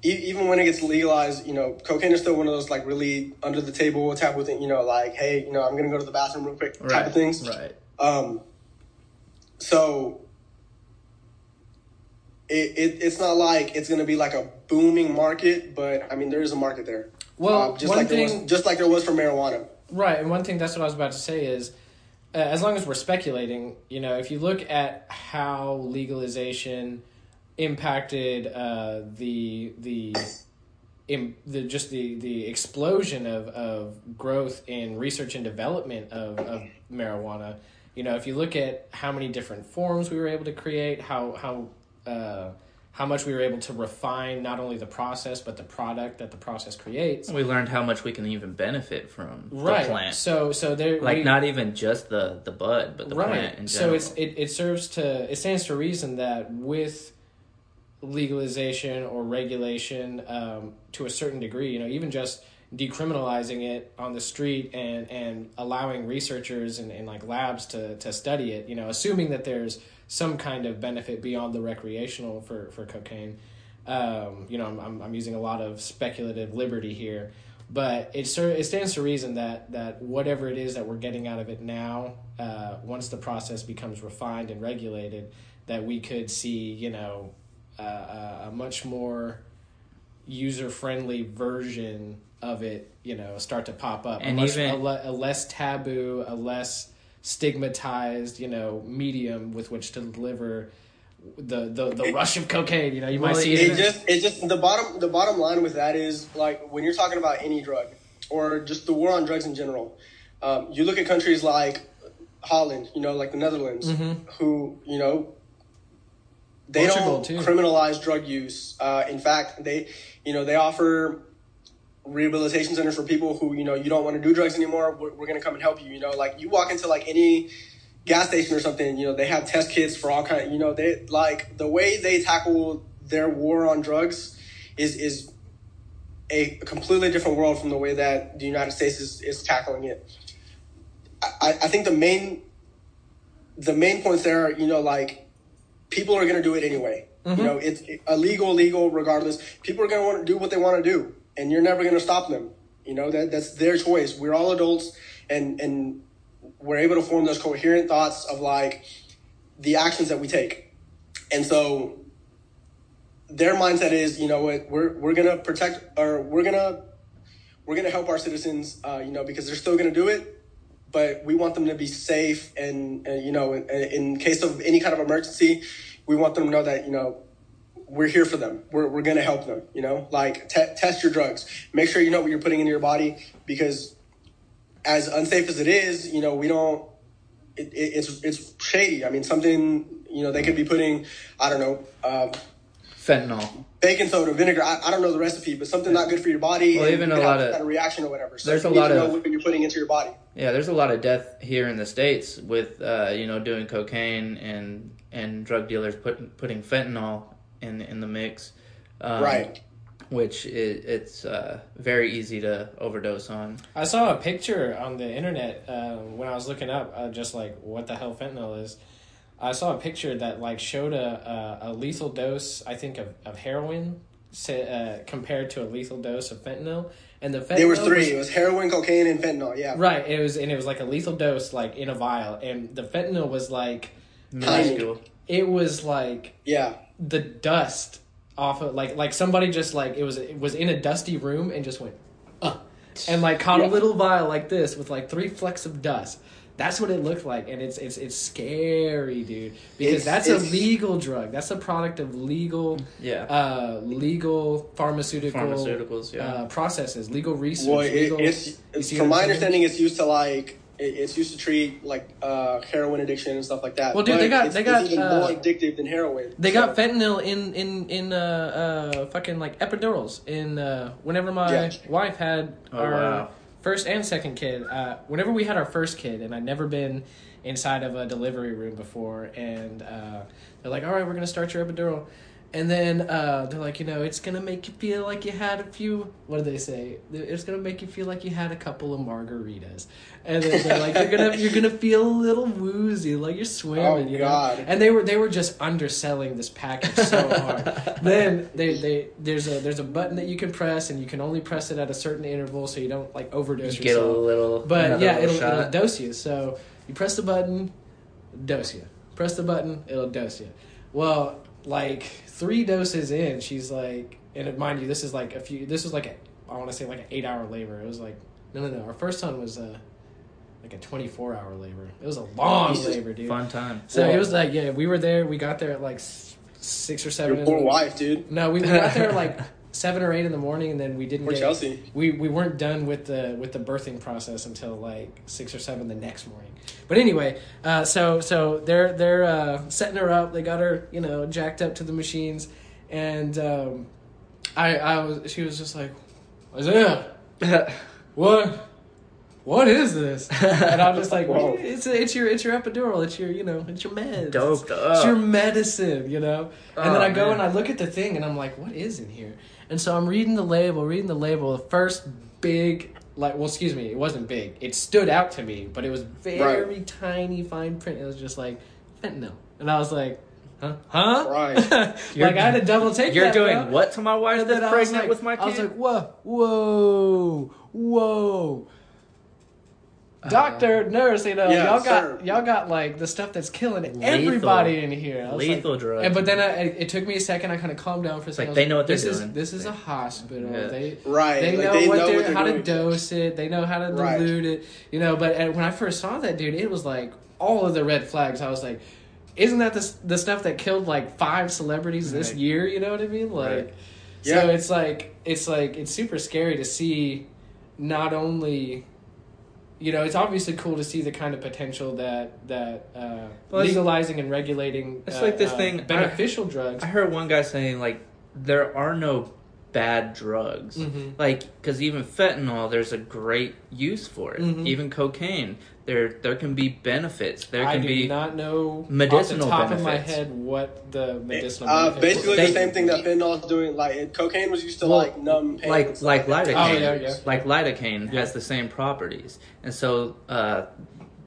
Speaker 3: even when it gets legalized, you know, cocaine is still one of those like really under the table taboo thing. You know, like hey, you know, I'm gonna go to the bathroom real quick type
Speaker 1: Right,
Speaker 3: of things.
Speaker 1: right.
Speaker 3: Um, so it, it it's not like it's gonna be like a booming market, but I mean there is a market there.
Speaker 2: Well,
Speaker 3: Um, just
Speaker 2: one
Speaker 3: like there
Speaker 2: thing-
Speaker 3: was, just like there was for marijuana.
Speaker 2: Right, and one thing that's what I was about to say is, uh, as long as we're speculating, you know, if you look at how legalization impacted uh, the the im the just the the explosion of of growth in research and development of of marijuana, you know, if you look at how many different forms we were able to create, how how uh, how much we were able to refine not only the process but the product that the process creates.
Speaker 1: We learned how much we can even benefit from
Speaker 2: Right.
Speaker 1: the plant.
Speaker 2: So so there
Speaker 1: like
Speaker 2: we-
Speaker 1: not even just the the bud, but the plant in
Speaker 2: so it's it, it serves to it stands to reason that with legalization or regulation um, to a certain degree you know even just decriminalizing it on the street and and allowing researchers and, and like labs to to study it you know assuming that there's some kind of benefit beyond the recreational for for cocaine. Um, you know I'm, I'm, using a lot of speculative liberty here but it ser- it stands to reason that that whatever it is that we're getting out of it now, uh, once the process becomes refined and regulated, that we could see you know uh, a much more user friendly version of it you know start to pop up.
Speaker 1: And
Speaker 2: a, much,
Speaker 1: even-
Speaker 2: a, le- a less taboo a less stigmatized you know medium with which to deliver the the, the rush of cocaine you know you might see
Speaker 1: it
Speaker 2: it,
Speaker 3: It just it just the bottom the bottom line with that is like when you're talking about any drug or just the war on drugs in general. Um, you look at countries like Holland, you know, like the Netherlands, who you know they
Speaker 2: Mm-hmm. Portugal,
Speaker 3: don't
Speaker 2: too.
Speaker 3: criminalize drug use. Uh, in fact, they you know they offer rehabilitation centers for people who you know you don't want to do drugs anymore. We're, we're going to come and help you. You know, like you walk into like any gas station or something, you know, they have test kits for all kind. You know, they like the way they tackle their war on drugs is is a completely different world from the way that the United States is, is tackling it. I, I think the main the main points there are, you know, like people are going to do it anyway. You mm-hmm. know, it's illegal, legal, regardless. People are going to want to do what they want to do, and you're never going to stop them. You know that that's their choice. We're all adults, and and we're able to form those coherent thoughts of like the actions that we take. And so their mindset is, you know what, we're we're gonna protect or we're gonna we're gonna help our citizens, uh, you know, because they're still gonna do it, but we want them to be safe and, you know, in, in case of any kind of emergency, we want them to know that you know we're here for them. We're, we're going to help them, you know, like te- test your drugs. Make sure you know what you're putting into your body because as unsafe as it is, you know, we don't, it, it, it's, it's shady. I mean, something, you know, they could be putting, I don't know, um,
Speaker 1: Fentanyl.
Speaker 3: baking soda, vinegar. I, I don't know the recipe, but something not good for your body.
Speaker 1: Well, even a lot of-
Speaker 3: of reaction or whatever. So
Speaker 1: there's
Speaker 3: you
Speaker 1: a lot of-
Speaker 3: what you're putting into your body.
Speaker 1: Yeah, there's a lot of death here in the states with uh, you know doing cocaine and and drug dealers put, putting fentanyl in in the mix, um,
Speaker 3: Right.
Speaker 1: Which it, it's uh, very easy to overdose on.
Speaker 2: I saw a picture on the internet uh, when I was looking up, uh, just like what the hell fentanyl is. I saw a picture that like showed a a, a lethal dose, I think of of heroin, say, uh, compared to a lethal dose of fentanyl, and the fentanyl
Speaker 3: There was three.
Speaker 2: was-
Speaker 3: it was heroin, cocaine, and fentanyl. Yeah.
Speaker 2: right. It was and it was like a lethal dose, like in a vial, and the fentanyl was like
Speaker 1: Minuscule.
Speaker 2: it was like
Speaker 3: Yeah.
Speaker 2: The dust off of like like somebody just like it was it was in a dusty room and just went uh, and like caught a little vial like this with like three flecks of dust. That's what it looked like, and it's it's it's scary, dude. Because
Speaker 3: It's-
Speaker 2: that's
Speaker 3: it's-
Speaker 2: a legal drug. That's a product of legal,
Speaker 1: Yeah.
Speaker 2: uh, legal pharmaceutical
Speaker 1: Pharmaceuticals, yeah.
Speaker 2: uh, processes, legal research.
Speaker 3: Well, it,
Speaker 2: legal,
Speaker 3: it's,
Speaker 2: you
Speaker 3: it's
Speaker 2: see
Speaker 3: from my understanding, it's used to like it, it's used to treat like uh, heroin addiction and stuff like that.
Speaker 2: Well, dude, they got-
Speaker 3: it's,
Speaker 2: they got,
Speaker 3: even
Speaker 2: uh,
Speaker 3: more addictive than heroin.
Speaker 2: They
Speaker 3: So-
Speaker 2: got fentanyl in in in uh uh fucking like epidurals in uh whenever my
Speaker 3: Yeah.
Speaker 2: wife had
Speaker 1: Oh,
Speaker 2: our
Speaker 1: wow.
Speaker 2: first and second kid uh whenever we had our first kid and I'd never been inside of a delivery room before and uh they're like all right we're gonna start your epidural and then uh, they're like, you know, it's gonna make you feel like you had a few. What do they say? It's gonna make you feel like you had a couple of margaritas, and then they're like, you're gonna you're gonna feel a little woozy, like you're swimming. Oh you God! Know? And they were they were just underselling this package so hard. then they, they there's a there's a button that you can press, and you can only press it at a certain interval, so you don't like overdose
Speaker 1: you
Speaker 2: yourself.
Speaker 1: Get a little,
Speaker 2: but yeah, it'll, it'll dose you. So you press the button, dose you. Press the button, it'll dose you. Well, like three doses in, she's like, and mind you, this is like a few. This was like a, I want to say like an eight hour labor. It was like, no, no, no. Our first son was a, like a twenty four hour labor. It was a long labor, dude.
Speaker 1: Fun time.
Speaker 2: So it was like, yeah, we were there. We got there at like six or seven.
Speaker 3: Your poor wife, dude.
Speaker 2: No, we got there like seven or eight in the morning, and then we didn't.
Speaker 3: Or get, Chelsea.
Speaker 2: We we weren't done with the with the birthing process until like six or seven the next morning. But anyway, uh, so so they're they're uh, setting her up. They got her you know jacked up to the machines, and um, I I was she was just like Isaiah, what what is this? And I'm just like, it's it's your it's your epidural, it's your you know, it's your meds,
Speaker 1: doped
Speaker 2: it's, it's your medicine, you know. And oh, then I go man. and I look at the thing and I'm like, what is in here? And so I'm reading the label, reading the label. The first big, like, well, excuse me, it wasn't big. It stood out to me, but it was very right. tiny, fine print. It was just like fentanyl, and I was like, huh, huh?
Speaker 3: Right.
Speaker 2: like I had to double take.
Speaker 1: You're
Speaker 2: that,
Speaker 1: doing
Speaker 2: bro.
Speaker 1: what to my wife that's pregnant
Speaker 2: like,
Speaker 1: with my kid? I
Speaker 2: was like, whoa, whoa, whoa. Uh, Doctor, nurse, you know, yeah, y'all got y'all got like the stuff that's killing lethal, everybody in here.
Speaker 1: Lethal
Speaker 2: like,
Speaker 1: drugs.
Speaker 2: And but then I, it took me a second. I kind of calmed down for a second.
Speaker 1: Like they know what they're
Speaker 2: this
Speaker 1: doing.
Speaker 2: Is, this is a hospital. Yeah. They
Speaker 3: right.
Speaker 2: They
Speaker 3: like
Speaker 2: know,
Speaker 3: they
Speaker 2: what,
Speaker 3: know
Speaker 2: they're,
Speaker 3: what they're
Speaker 2: how
Speaker 3: doing.
Speaker 2: to dose it. They know how to
Speaker 3: right.
Speaker 2: dilute it. You know, but when I first saw that dude, it was like all of the red flags. I was like, isn't that the the stuff that killed like five celebrities right. this year? You know what I mean? Like, right. yeah. so it's like it's like it's super scary to see not only you know, it's obviously cool to see the kind of potential that that uh, well, legalizing and regulating.
Speaker 1: It's uh, like this
Speaker 2: uh,
Speaker 1: thing
Speaker 2: beneficial
Speaker 1: I,
Speaker 2: drugs.
Speaker 1: I heard one guy saying like there are no bad drugs,
Speaker 2: mm-hmm.
Speaker 1: like because even fentanyl, there's a great use for it.
Speaker 2: Mm-hmm.
Speaker 1: Even cocaine, there there can be benefits. There can
Speaker 2: I do
Speaker 1: be
Speaker 2: not know
Speaker 1: medicinal
Speaker 2: off the
Speaker 1: benefits.
Speaker 2: top of my head what the medicinal.
Speaker 3: Uh, basically,
Speaker 2: were.
Speaker 3: the same thing that fentanyl is doing. Like cocaine was used to
Speaker 1: Well,
Speaker 3: like numb pain,
Speaker 1: like like
Speaker 3: like
Speaker 1: lidocaine.
Speaker 2: Oh, yeah, yeah.
Speaker 1: Like lidocaine
Speaker 2: Yeah.
Speaker 1: has the same properties, and so uh,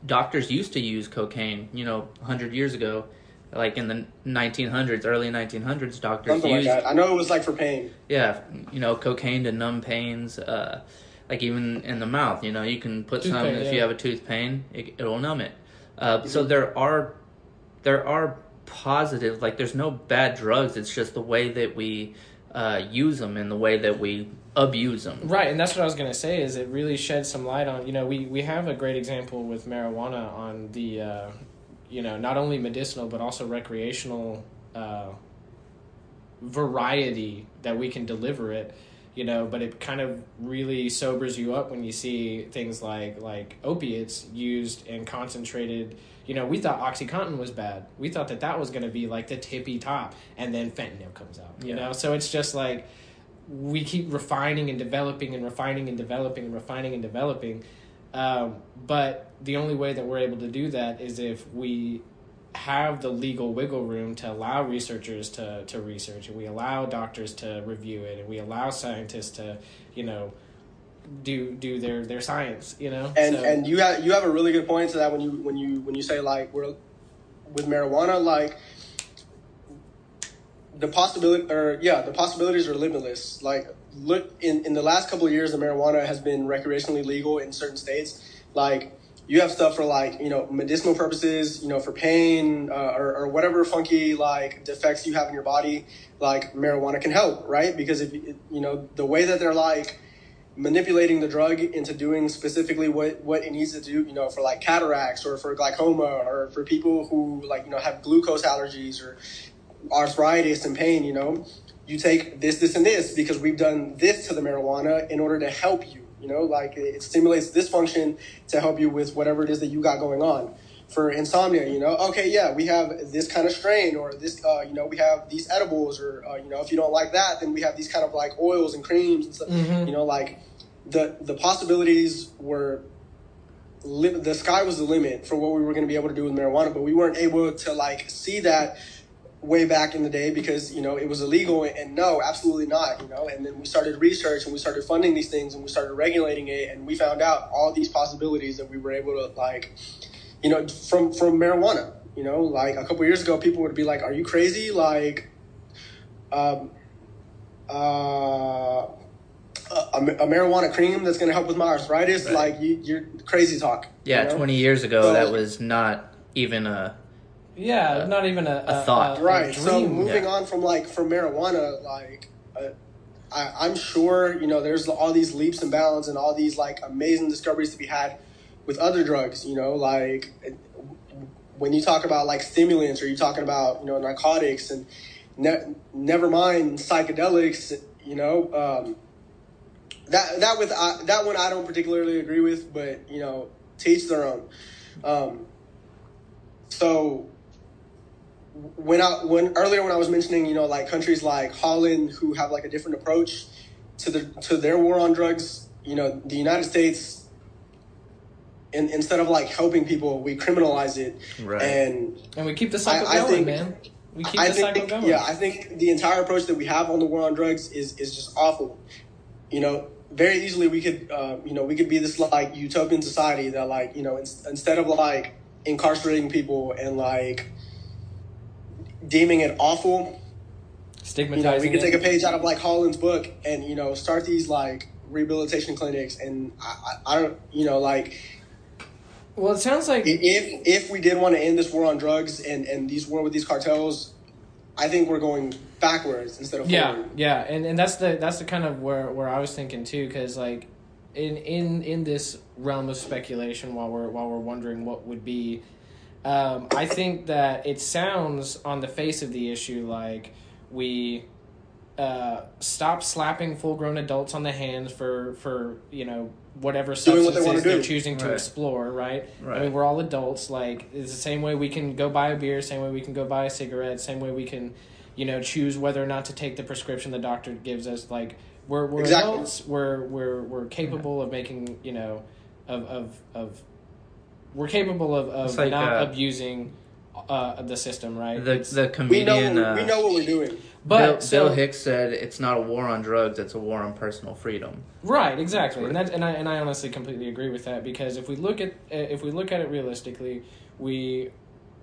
Speaker 1: doctors used to use cocaine. You know, hundred years ago, like in the 1900s, early 1900s, doctors
Speaker 3: Something like
Speaker 1: used
Speaker 3: that. I know it was like for pain.
Speaker 1: yeah, you know, cocaine to numb pains. Uh, like even in the mouth, you know, you can put
Speaker 2: Tooth
Speaker 1: some
Speaker 2: pain,
Speaker 1: if
Speaker 2: yeah.
Speaker 1: you have a tooth pain, it, it'll numb it. Uh, So there are there are positive like there's no bad drugs. It's just the way that we uh, use them and the way that we abuse them.
Speaker 2: Right, and that's what I was gonna say. Is it really sheds some light on? You know, we we have a great example with marijuana on the, uh, you know, not only medicinal but also recreational uh, variety that we can deliver it. You know, but it kind of really sobers you up when you see things like like opiates used and concentrated. You know, we thought OxyContin was bad. We thought that that was going to be like the tippy top, and then fentanyl comes out. You
Speaker 1: Yeah.
Speaker 2: know, so it's just like we keep refining and developing and refining and developing and refining and developing. Um, but the only way that we're able to do that is if we have the legal wiggle room to allow researchers to, to research and we allow doctors to review it and we allow scientists to, you know, do do their, their science, you know?
Speaker 3: And
Speaker 2: So-
Speaker 3: and you have you have a really good point to that when you when you when you say like we're with marijuana like the possibility or yeah the possibilities are limitless like look in in the last couple of years the marijuana has been recreationally legal in certain states. Like you have stuff for like you know medicinal purposes you know for pain uh, or, or whatever funky like defects you have in your body like marijuana can help right? Because if you know the way that they're like manipulating the drug into doing specifically what, what it needs to do, you know, for like cataracts or for glaucoma or for people who like, you know, have glucose allergies or arthritis and pain, you know, you take this, this, and this because we've done this to the marijuana in order to help you, you know, like it stimulates this function to help you with whatever it is that you got going on. For insomnia, you know, okay, yeah, we have this kind of strain, or this, uh, you know, we have these edibles, or uh, you know, if you don't like that, then we have these kind of like oils and creams and stuff.
Speaker 2: Mhm.
Speaker 3: You know, like the the possibilities were the sky was the limit for what we were going to be able to do with marijuana, but we weren't able to like see that way back in the day because you know it was illegal and no absolutely not you know and then we started research and we started funding these things and we started regulating it and we found out all these possibilities that we were able to like you know from from marijuana you know like a couple years ago people would be like are you crazy like um uh a, a, marijuana cream that's going to help with my arthritis, right. like you, are crazy talk.
Speaker 1: Yeah,
Speaker 3: you know?
Speaker 1: twenty years ago, so, that was not even a.
Speaker 2: Yeah, not even a,
Speaker 1: a, a thought.
Speaker 3: right. so moving yeah. on from like from marijuana, like uh, I, I'm sure you know there's all these leaps and bounds and all these like amazing discoveries to be had with other drugs. You know, like when you talk about like stimulants or you're talking about you know narcotics and ne- never mind psychedelics. You know. Um, that that with uh, that one I don't particularly agree with, but you know, teach their own. Um, so when I when earlier when I was mentioning you know like countries like Holland who have like a different approach to the to their war on drugs, you know, the United States. In, instead of like helping people, we criminalize it,
Speaker 1: right.
Speaker 3: and
Speaker 2: and we keep the cycle I, going, I think, man. We keep I the
Speaker 3: think,
Speaker 2: cycle going.
Speaker 3: Yeah, I think the entire approach that we have on the war on drugs is is just awful. You know, very easily we could, uh, you know, we could be this like utopian society that like, you know, in, instead of like incarcerating people and like deeming it awful,
Speaker 2: stigmatizing.
Speaker 3: You know, we could take a page out of like Holland's book and you know start these like rehabilitation clinics and I, I, I don't, you know, like.
Speaker 2: Well, it sounds like
Speaker 3: if if we did want to end this war on drugs and and these war with these cartels, I think we're going backwards instead of
Speaker 2: yeah,
Speaker 3: forward.
Speaker 2: yeah, and and that's the that's the kind of where where I was thinking too, because like in in in this realm of speculation, while we're while we're wondering what would be, um, I think that it sounds on the face of the issue like we uh, stop slapping full grown adults on the hands for for you know whatever substances
Speaker 3: what they
Speaker 2: are choosing to right. explore, right?
Speaker 1: right?
Speaker 2: I mean, we're all adults. Like it's the same way we can go buy a beer, same way we can go buy a cigarette, same way we can, you know, choose whether or not to take the prescription the doctor gives us. Like we're we're exactly. adults. We're we're we're capable yeah. of making you know, of of of. We're capable of, of like, not uh, abusing uh, the system, right?
Speaker 1: The the comedian.
Speaker 3: We know, uh, we know what we're doing.
Speaker 1: But Bill, so, Bill, Hicks said it's not a war on drugs; it's a war on personal freedom.
Speaker 2: Right, exactly, and that and I and I honestly completely agree with that because if we look at if we look at it realistically, we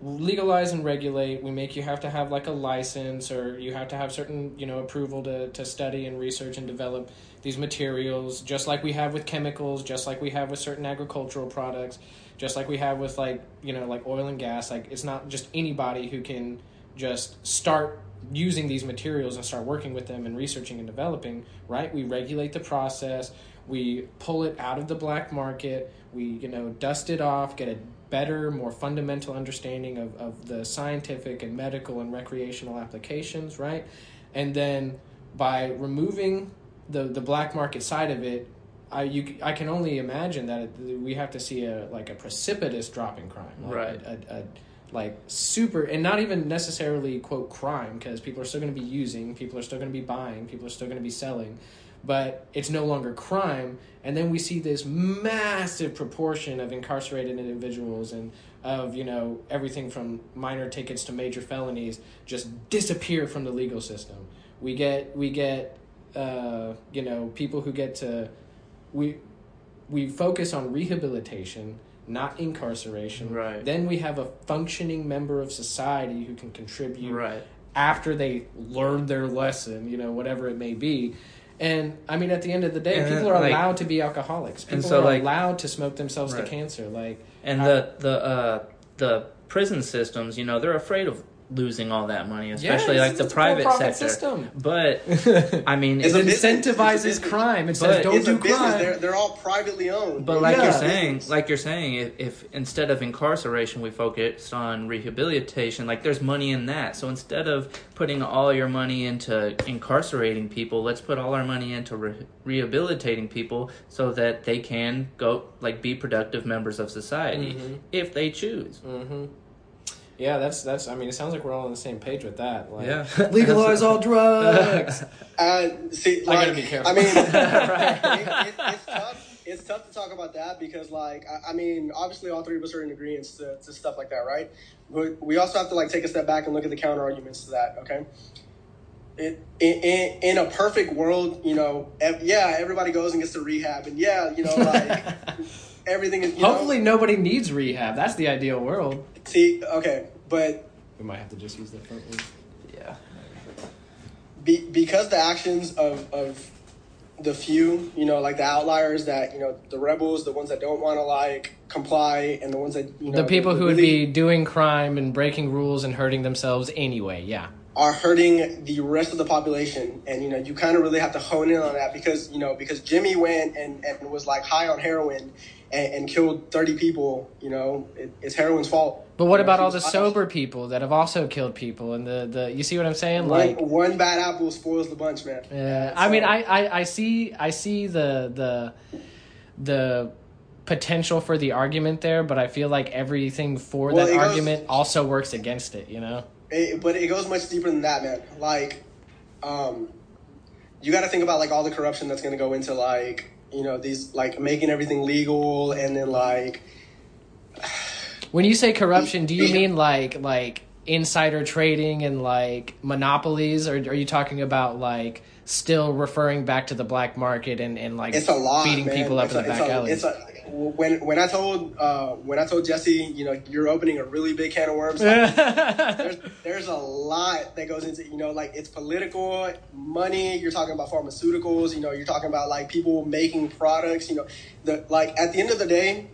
Speaker 2: legalize and regulate. We make you have to have like a license or you have to have certain you know approval to to study and research and develop these materials, just like we have with chemicals, just like we have with certain agricultural products, just like we have with like you know like oil and gas. Like it's not just anybody who can just start using these materials and start working with them and researching and developing, right? We regulate the process, we pull it out of the black market, we, you know, dust it off, get a better, more fundamental understanding of, of the scientific and medical and recreational applications, right? And then by removing the, the black market side of it, I you I can only imagine that it, we have to see a like a precipitous drop in crime, like
Speaker 1: right?
Speaker 2: A, a, a, like super and not even necessarily quote crime because people are still going to be using people are still going to be buying people are still going to be selling but it's no longer crime and then we see this massive proportion of incarcerated individuals and of you know everything from minor tickets to major felonies just disappear from the legal system we get we get uh, you know people who get to we we focus on rehabilitation not incarceration.
Speaker 1: Right.
Speaker 2: Then we have a functioning member of society who can contribute
Speaker 1: right.
Speaker 2: after they learn their lesson, you know, whatever it may be. And I mean, at the end of the day, and people are like, allowed to be alcoholics. People so, are like, allowed to smoke themselves right. to cancer. Like,
Speaker 1: and I, the the uh, the prison systems, you know, they're afraid of losing all that money, especially
Speaker 2: yes,
Speaker 1: like the private sector.
Speaker 2: System.
Speaker 1: But I mean,
Speaker 2: it incentivizes crime. It says don't do crime.
Speaker 3: They're, they're all privately owned.
Speaker 1: But like yeah. you're saying, like you're saying, if, if, instead of incarceration we focus on rehabilitation, like there's money in that. So instead of putting all your money into incarcerating people, let's put all our money into re- rehabilitating people so that they can go like be productive members of society mm-hmm. if they choose.
Speaker 2: Mm-hmm. Yeah, that's that's. I mean, it sounds like we're all on the same page with that. Like,
Speaker 1: yeah,
Speaker 2: legalize all drugs.
Speaker 3: Uh, see, like,
Speaker 2: I gotta be careful.
Speaker 3: I mean, right. it, it, it's tough. It's it's tough to talk about that because, like, I, I, mean, obviously, all three of us are in agreement to, to stuff like that, right? But we also have to like take a step back and look at the counter arguments to that. Okay, it, in, in a perfect world, you know, ev- yeah, everybody goes and gets to rehab, and yeah, you know, like everything is.
Speaker 2: Hopefully,
Speaker 3: know,
Speaker 2: nobody needs rehab. That's the ideal world.
Speaker 3: See, okay, but
Speaker 2: we might have to just use the front one.
Speaker 1: Yeah.
Speaker 3: Be, because the actions of of the few, you know, like the outliers that you know, the rebels, the ones that don't want to like comply, and the ones that you know,
Speaker 2: the people who really would be doing crime and breaking rules and hurting themselves anyway. Yeah
Speaker 3: are hurting the rest of the population. And you know you kind of really have to hone in on that because you know because jimmy went and, and was like high on heroin and, and killed 30 people you know it, it's heroin's fault.
Speaker 2: But what
Speaker 3: you
Speaker 2: about all the sober people that have also killed people and the, the you see what i'm saying?
Speaker 3: One,
Speaker 2: like
Speaker 3: one bad apple spoils the bunch man.
Speaker 2: Yeah so, i mean I, I i see i see the the the potential for the argument there but i feel like everything for well, that argument goes, also works against it you know
Speaker 3: it, but it goes much deeper than that, man. Like, um, you got to think about like all the corruption that's going to go into like you know these like making everything legal and then like.
Speaker 2: when you say corruption, do you mean like like insider trading and like monopolies, or are you talking about like? Still referring back to the black market and, and like
Speaker 3: it's a lot,
Speaker 2: beating
Speaker 3: man.
Speaker 2: people up
Speaker 3: it's
Speaker 2: in a, the back alley.
Speaker 3: It's a, when when I told uh, when I told Jesse, you know, you're opening a really big can of worms. Like, there's there's a lot that goes into you know, like it's political money. You're talking about pharmaceuticals. You know, you're talking about like people making products. You know, the like at the end of the day,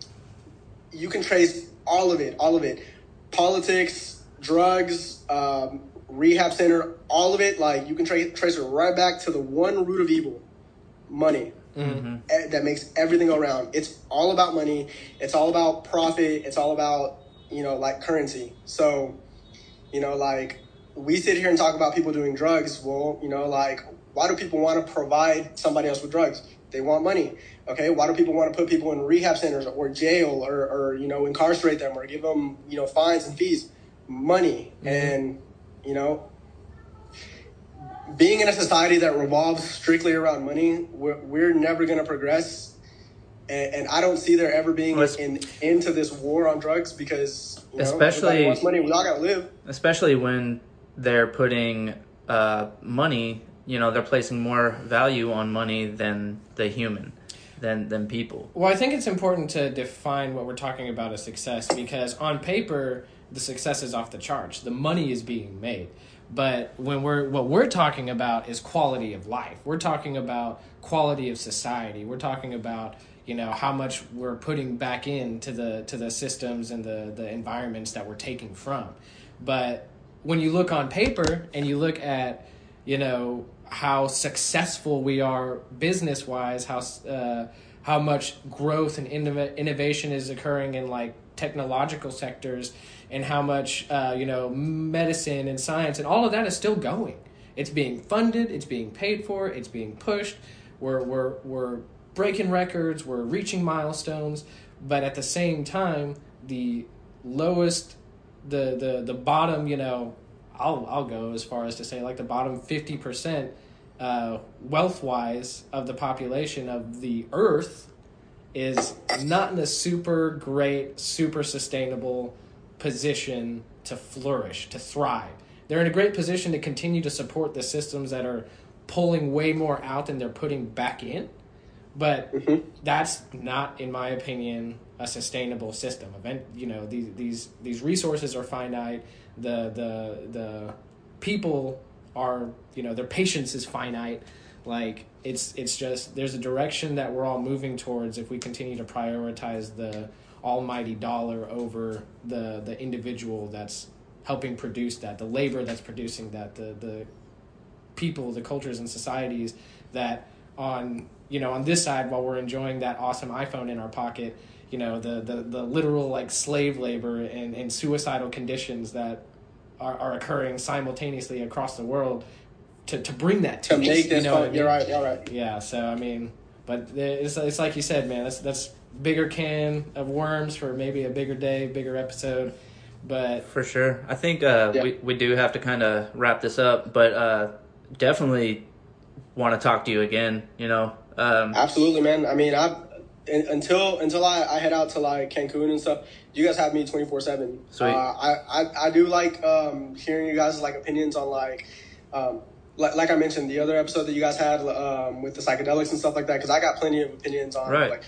Speaker 3: you can trace all of it, all of it, politics, drugs, um, rehab center, all of it. Like you can tra- trace it right back to the one root of evil, money. Mm-hmm. that makes everything go around. It's all about money. It's all about profit. It's all about you know like currency. So, you know, like we sit here and talk about people doing drugs. Well, you know, like why do people want to provide somebody else with drugs? They want money. Okay, why do people want to put people in rehab centers or jail or, or you know incarcerate them or give them you know fines and fees? Money mm-hmm. and you know being in a society that revolves strictly around money, we're, we're never going to progress. And, and, I don't see there ever being well, an end to this war on drugs because, you know, especially wants money. We all got to live.
Speaker 1: Especially when they're putting uh, money, you know, they're placing more value on money than the human. Than, than people.
Speaker 2: Well, I think it's important to define what we're talking about as success because on paper, the success is off the charts. The money is being made. But when we're what we're talking about is quality of life. We're talking about quality of society. We're talking about you know how much we're putting back into the to the systems and the the environments that we're taking from. But when you look on paper and you look at you know how successful we are business wise how uh, how much growth and innov- innovation is occurring in like technological sectors and how much uh, you know medicine and science and all of that is still going. It's being funded, it's being paid for, it's being pushed. We're we're we're breaking records, we're reaching milestones, but at the same time, the lowest, the the the bottom, you know, I'll I'll go as far as to say like the bottom fifty percent, uh, wealth wise of the population of the Earth, is not in a super great, super sustainable position to flourish, to thrive. They're in a great position to continue to support the systems that are pulling way more out than they're putting back in. But mm-hmm. that's not, in my opinion, a sustainable system. Event, you know, these these these resources are finite. The the the people are, you know, their patience is finite. Like it's it's just there's a direction that we're all moving towards if we continue to prioritize the almighty dollar over the the individual that's helping produce that, the labor that's producing that, the the people, the cultures and societies that on you know on this side while we're enjoying that awesome iPhone in our pocket, you know the the, the literal like slave labor and, and suicidal conditions that are, are occurring simultaneously across the world to, to bring that to,
Speaker 3: to make this you know. I mean? You're right. You're right.
Speaker 2: Yeah. So I mean, but it's it's like you said, man. That's that's bigger can of worms for maybe a bigger day, bigger episode. But
Speaker 1: for sure, I think uh, yeah. we we do have to kind of wrap this up. But uh, definitely want to talk to you again. You know,
Speaker 3: um, absolutely, man. I mean, I in, until until I, I head out to like Cancun and stuff, you guys have me twenty four seven. Uh, I, I I do like um, hearing you guys like opinions on like. Um, like, like I mentioned, the other episode that you guys had um, with the psychedelics and stuff like that, because I got plenty of opinions on right. like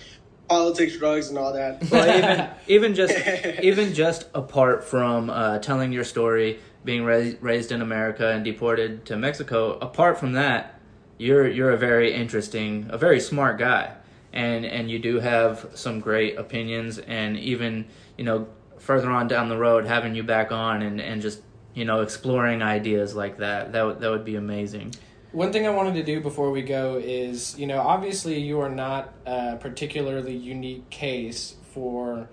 Speaker 3: politics, drugs, and all that.
Speaker 1: Well, even even just even just apart from uh, telling your story, being ra- raised in America and deported to Mexico, apart from that, you're you're a very interesting, a very smart guy, and and you do have some great opinions, and even you know further on down the road, having you back on and and just you know exploring ideas like that, that would that would be amazing.
Speaker 2: One thing I wanted to do before we go is, you know, obviously you are not a particularly unique case for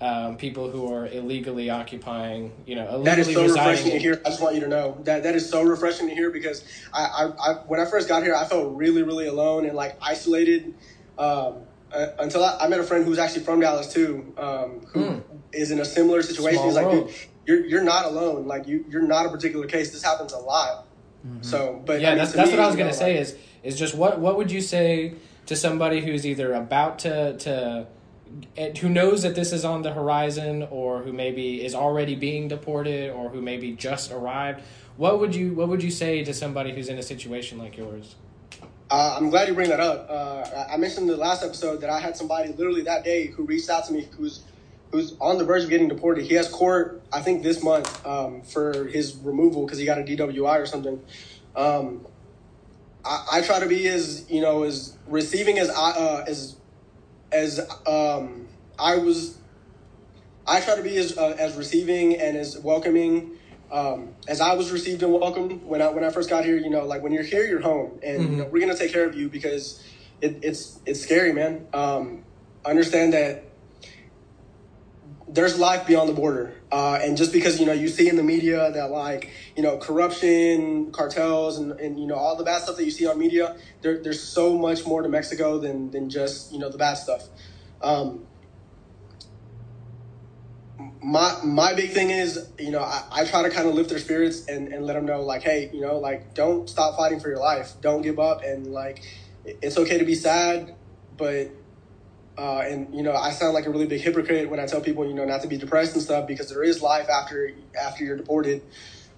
Speaker 2: um, people who are illegally occupying, you know, illegally
Speaker 3: That is so refreshing to hear. I just want you to know that that is so refreshing to hear because I, I, I when I first got here, I felt really, really alone and like isolated. Um, uh, until I, I, met a friend who's actually from Dallas too, um, who mm. is in a similar situation. Small He's like, dude, you're you're not alone. Like you, you're not a particular case. This happens a lot. Mm-hmm. So, but
Speaker 2: yeah, I mean, that's, that's me, what I was gonna know, say. Like, is is just what what would you say to somebody who's either about to to who knows that this is on the horizon or who maybe is already being deported or who maybe just arrived what would you what would you say to somebody who's in a situation like yours
Speaker 3: uh, i'm glad you bring that up uh, i mentioned in the last episode that i had somebody literally that day who reached out to me who's who's on the verge of getting deported. He has court, I think, this month um, for his removal because he got a DWI or something. Um, I, I, try to be as you know as receiving as I uh, as as um, I was. I try to be as uh, as receiving and as welcoming um, as I was received and welcomed when I when I first got here. You know, like when you're here, you're home, and mm-hmm. you know, we're gonna take care of you because it, it's it's scary, man. Um, understand that there's life beyond the border. Uh, and just because, you know, you see in the media that like, you know, corruption, cartels, and, and you know, all the bad stuff that you see on media, there, there's so much more to Mexico than, than just, you know, the bad stuff. Um, my my big thing is, you know, I, I try to kind of lift their spirits and, and let them know, like, hey, you know, like, don't stop fighting for your life. Don't give up. And, like, it's okay to be sad, but uh, and you know, I sound like a really big hypocrite when I tell people, you know, not to be depressed and stuff because there is life after after you're deported.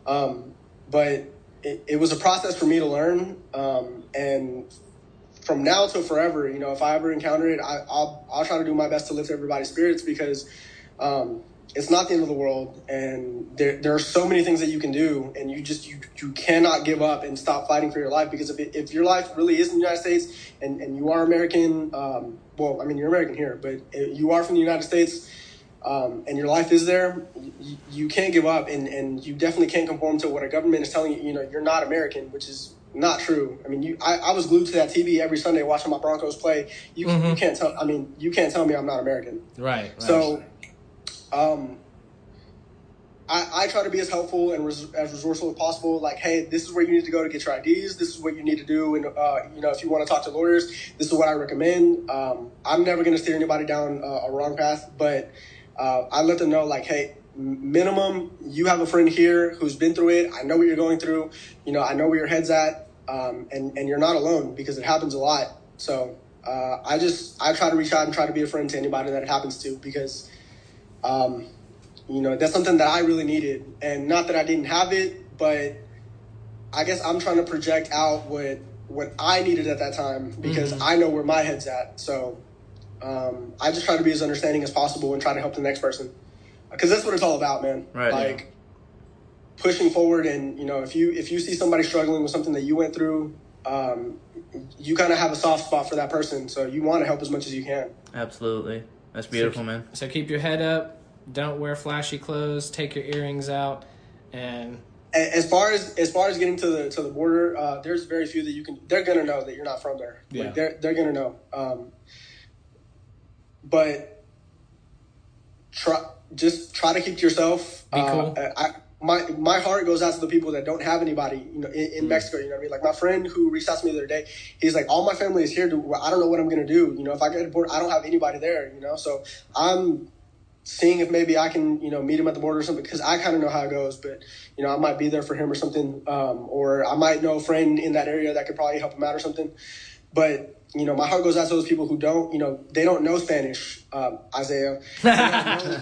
Speaker 3: Um, but it, it, was a process for me to learn, um, and from now till forever, you know, if I ever encounter it, I, will I'll try to do my best to lift everybody's spirits because um, it's not the end of the world, and there there are so many things that you can do, and you just you you cannot give up and stop fighting for your life because if it, if your life really is in the United States and and you are American um, well, I mean, you're American here, but you are from the United States, um, and your life is there. You, you, can't give up, and, and you definitely can't conform to what a government is telling you. You know, you're not American, which is not true. I mean, you, I, I was glued to that TV every Sunday watching my Broncos play. You, mm-hmm. you can't tell. I mean, you can't tell me I'm not American.
Speaker 2: Right. right.
Speaker 3: So, um, I, I try to be as helpful and res, as resourceful as possible. Like, hey, this is where you need to go to get your IDs. This is what you need to do. And, uh, you know, if you want to talk to lawyers, this is what I recommend. Um, I'm never going to steer anybody down uh, a wrong path, but uh, I let them know, like, hey, minimum, you have a friend here who's been through it. I know what you're going through. You know, I know where your head's at. Um, and, and you're not alone because it happens a lot. So uh, I just, I try to reach out and try to be a friend to anybody that it happens to because, um, you know, that's something that I really needed. And not that I didn't have it, but I guess I'm trying to project out what what I needed at that time because mm-hmm. I know where my head's at. So um, I just try to be as understanding as possible and try to help the next person because that's what it's all about, man.
Speaker 1: Right.
Speaker 3: Like yeah. pushing forward, and you know, if you if you see somebody struggling with something that you went through, um, you kind of have a soft spot for that person, so you want to help as much as you can.
Speaker 1: Absolutely, that's beautiful,
Speaker 2: so,
Speaker 1: man.
Speaker 2: So keep your head up don't wear flashy clothes, take your earrings out, and
Speaker 3: as far as as far as getting to the to the border, uh, there's very few that you can. They're gonna know that you're not from there. Yeah. Like they're they're gonna know. Um, but try just try to keep yourself.
Speaker 2: Be cool.
Speaker 3: Uh, I, my my heart goes out to the people that don't have anybody, you know, in, in mm. Mexico. You know what I mean? Like my friend who reached out to me the other day, he's like, all my family is here. To, I don't know what I'm gonna do. You know, if I get deported, I don't have anybody there. You know, so I'm seeing if maybe I can, you know, meet him at the border or something because I kind of know how it goes. But you know, I might be there for him or something, um, or I might know a friend in that area that could probably help him out or something. But you know, my heart goes out to those people who don't, you know, they don't know Spanish, um, Isaiah.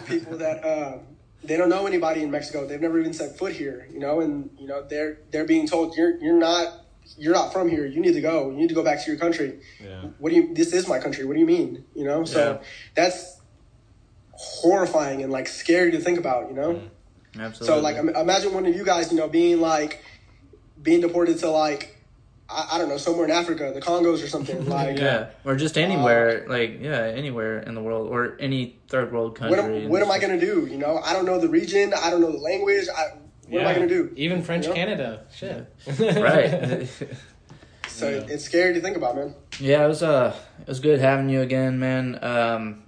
Speaker 3: people that uh, they don't know anybody in Mexico. They've never even set foot here, you know, and you know they're they're being told you're you're not you're not from here. You need to go. You need to go back to your country. Yeah. What do you? This is my country. What do you mean? You know. So yeah. that's horrifying and like scary to think about. You know. Mm. Absolutely. So like imagine one of you guys, you know, being like being deported to like I, I, don't know, somewhere in Africa, the Congos or something. Like
Speaker 1: yeah, or just anywhere, uh, like yeah, anywhere in the world or any third world country.
Speaker 3: What, am, what am I gonna do? You know, I don't know the region. I don't know the language. I, what yeah. am I gonna do?
Speaker 2: Even French you know? Canada, shit.
Speaker 1: right.
Speaker 3: so yeah. it's scary to think about, man.
Speaker 1: Yeah, it was uh, it was good having you again, man. Um,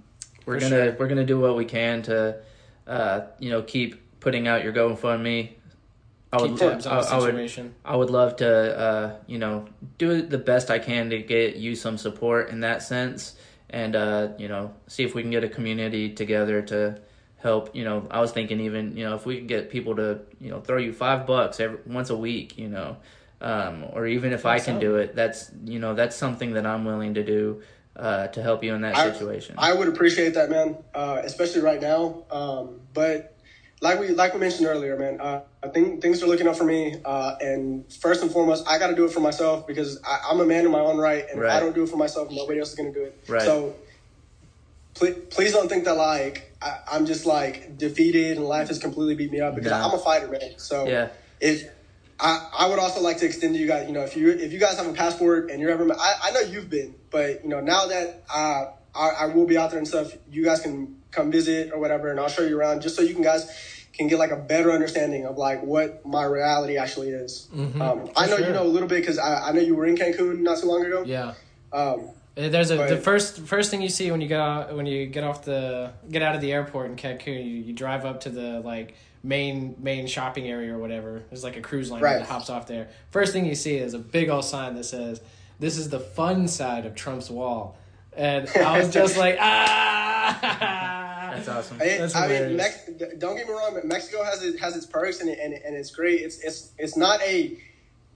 Speaker 1: we're For gonna sure. we're gonna do what we can to, uh, you know, keep putting out your GoFundMe I would, tabs on the situation. I would, I would love to, uh, you know, do the best I can to get you some support in that sense, and uh, you know, see if we can get a community together to help. You know, I was thinking even, you know, if we could get people to, you know, throw you five bucks every once a week, you know, um, or even if that's I can do it, that's you know, that's something that I'm willing to do. Uh, to help you in that I, situation,
Speaker 3: I would appreciate that, man. Uh, especially right now. Um, but like we like we mentioned earlier, man. Uh, I think things are looking up for me. Uh, and first and foremost, I got to do it for myself because I, am a man in my own right, and right. if I don't do it for myself, nobody else is going to do it. Right. So please, please don't think that like I, am just like defeated and life has completely beat me up because no. I'm a fighter, man. So yeah. if I, I would also like to extend to you guys, you know, if you if you guys have a passport and you're ever, I, I know you've been, but you know, now that uh, I, I will be out there and stuff, you guys can come visit or whatever, and I'll show you around just so you can guys can get like a better understanding of like what my reality actually is. Mm-hmm, um, I know sure. you know a little bit because I, I, know you were in Cancun not too long ago.
Speaker 2: Yeah. Um, there's a but, the first first thing you see when you get out, when you get off the get out of the airport in Cancun, you, you drive up to the like main main shopping area or whatever. There's like a cruise line right. that hops off there. First thing you see is a big old sign that says, "This is the fun side of Trump's wall." And I was just like,
Speaker 1: ah. That's awesome. I,
Speaker 3: That's I mean, Mex- don't get me wrong, but Mexico has it, has its perks and, it, and, and it's great. It's it's it's not a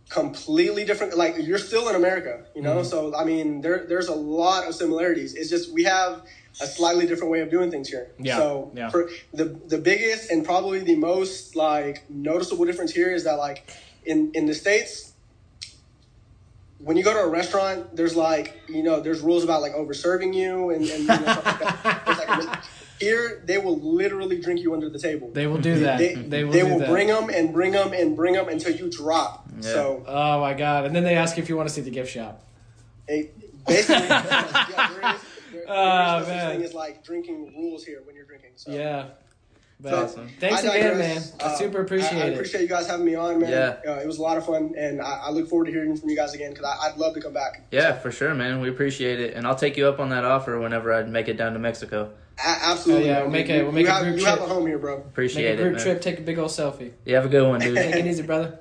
Speaker 3: completely different. Like you're still in America, you know. Mm-hmm. So I mean, there there's a lot of similarities. It's just we have a slightly different way of doing things here. Yeah. So yeah. for the the biggest and probably the most like noticeable difference here is that like in in the states when you go to a restaurant, there's like you know there's rules about like over serving you and, and you know, stuff like that. Like, here, they will literally drink you under the table.
Speaker 2: They will do that.
Speaker 3: They,
Speaker 2: they
Speaker 3: will, they will bring them and bring them and bring them until you drop. Yeah. So.
Speaker 2: Oh my god! And then they ask you if you want to see the gift shop.
Speaker 3: It, basically, yeah, there is, there, oh, there is no ah, thing as like drinking rules here when you're drinking. So.
Speaker 2: Yeah. But awesome. Thanks again, man. I uh, super appreciate I, I,
Speaker 3: appreciate you guys having me on, man. Yeah. Uh, it was a lot of fun, and I, I, look forward to hearing from you guys again because I'd love to come back.
Speaker 1: Yeah, for sure, man. We appreciate it, and I'll take you up on that offer whenever I make it down to Mexico.
Speaker 3: A- absolutely.
Speaker 2: Oh, yeah, we'll make a we'll make
Speaker 3: you
Speaker 2: a group
Speaker 3: have,
Speaker 2: trip.
Speaker 3: You have a home here, bro.
Speaker 1: Appreciate
Speaker 2: make a group
Speaker 1: it,
Speaker 2: trip. Take a big old selfie.
Speaker 1: You have a good one, dude.
Speaker 2: take it easy, brother.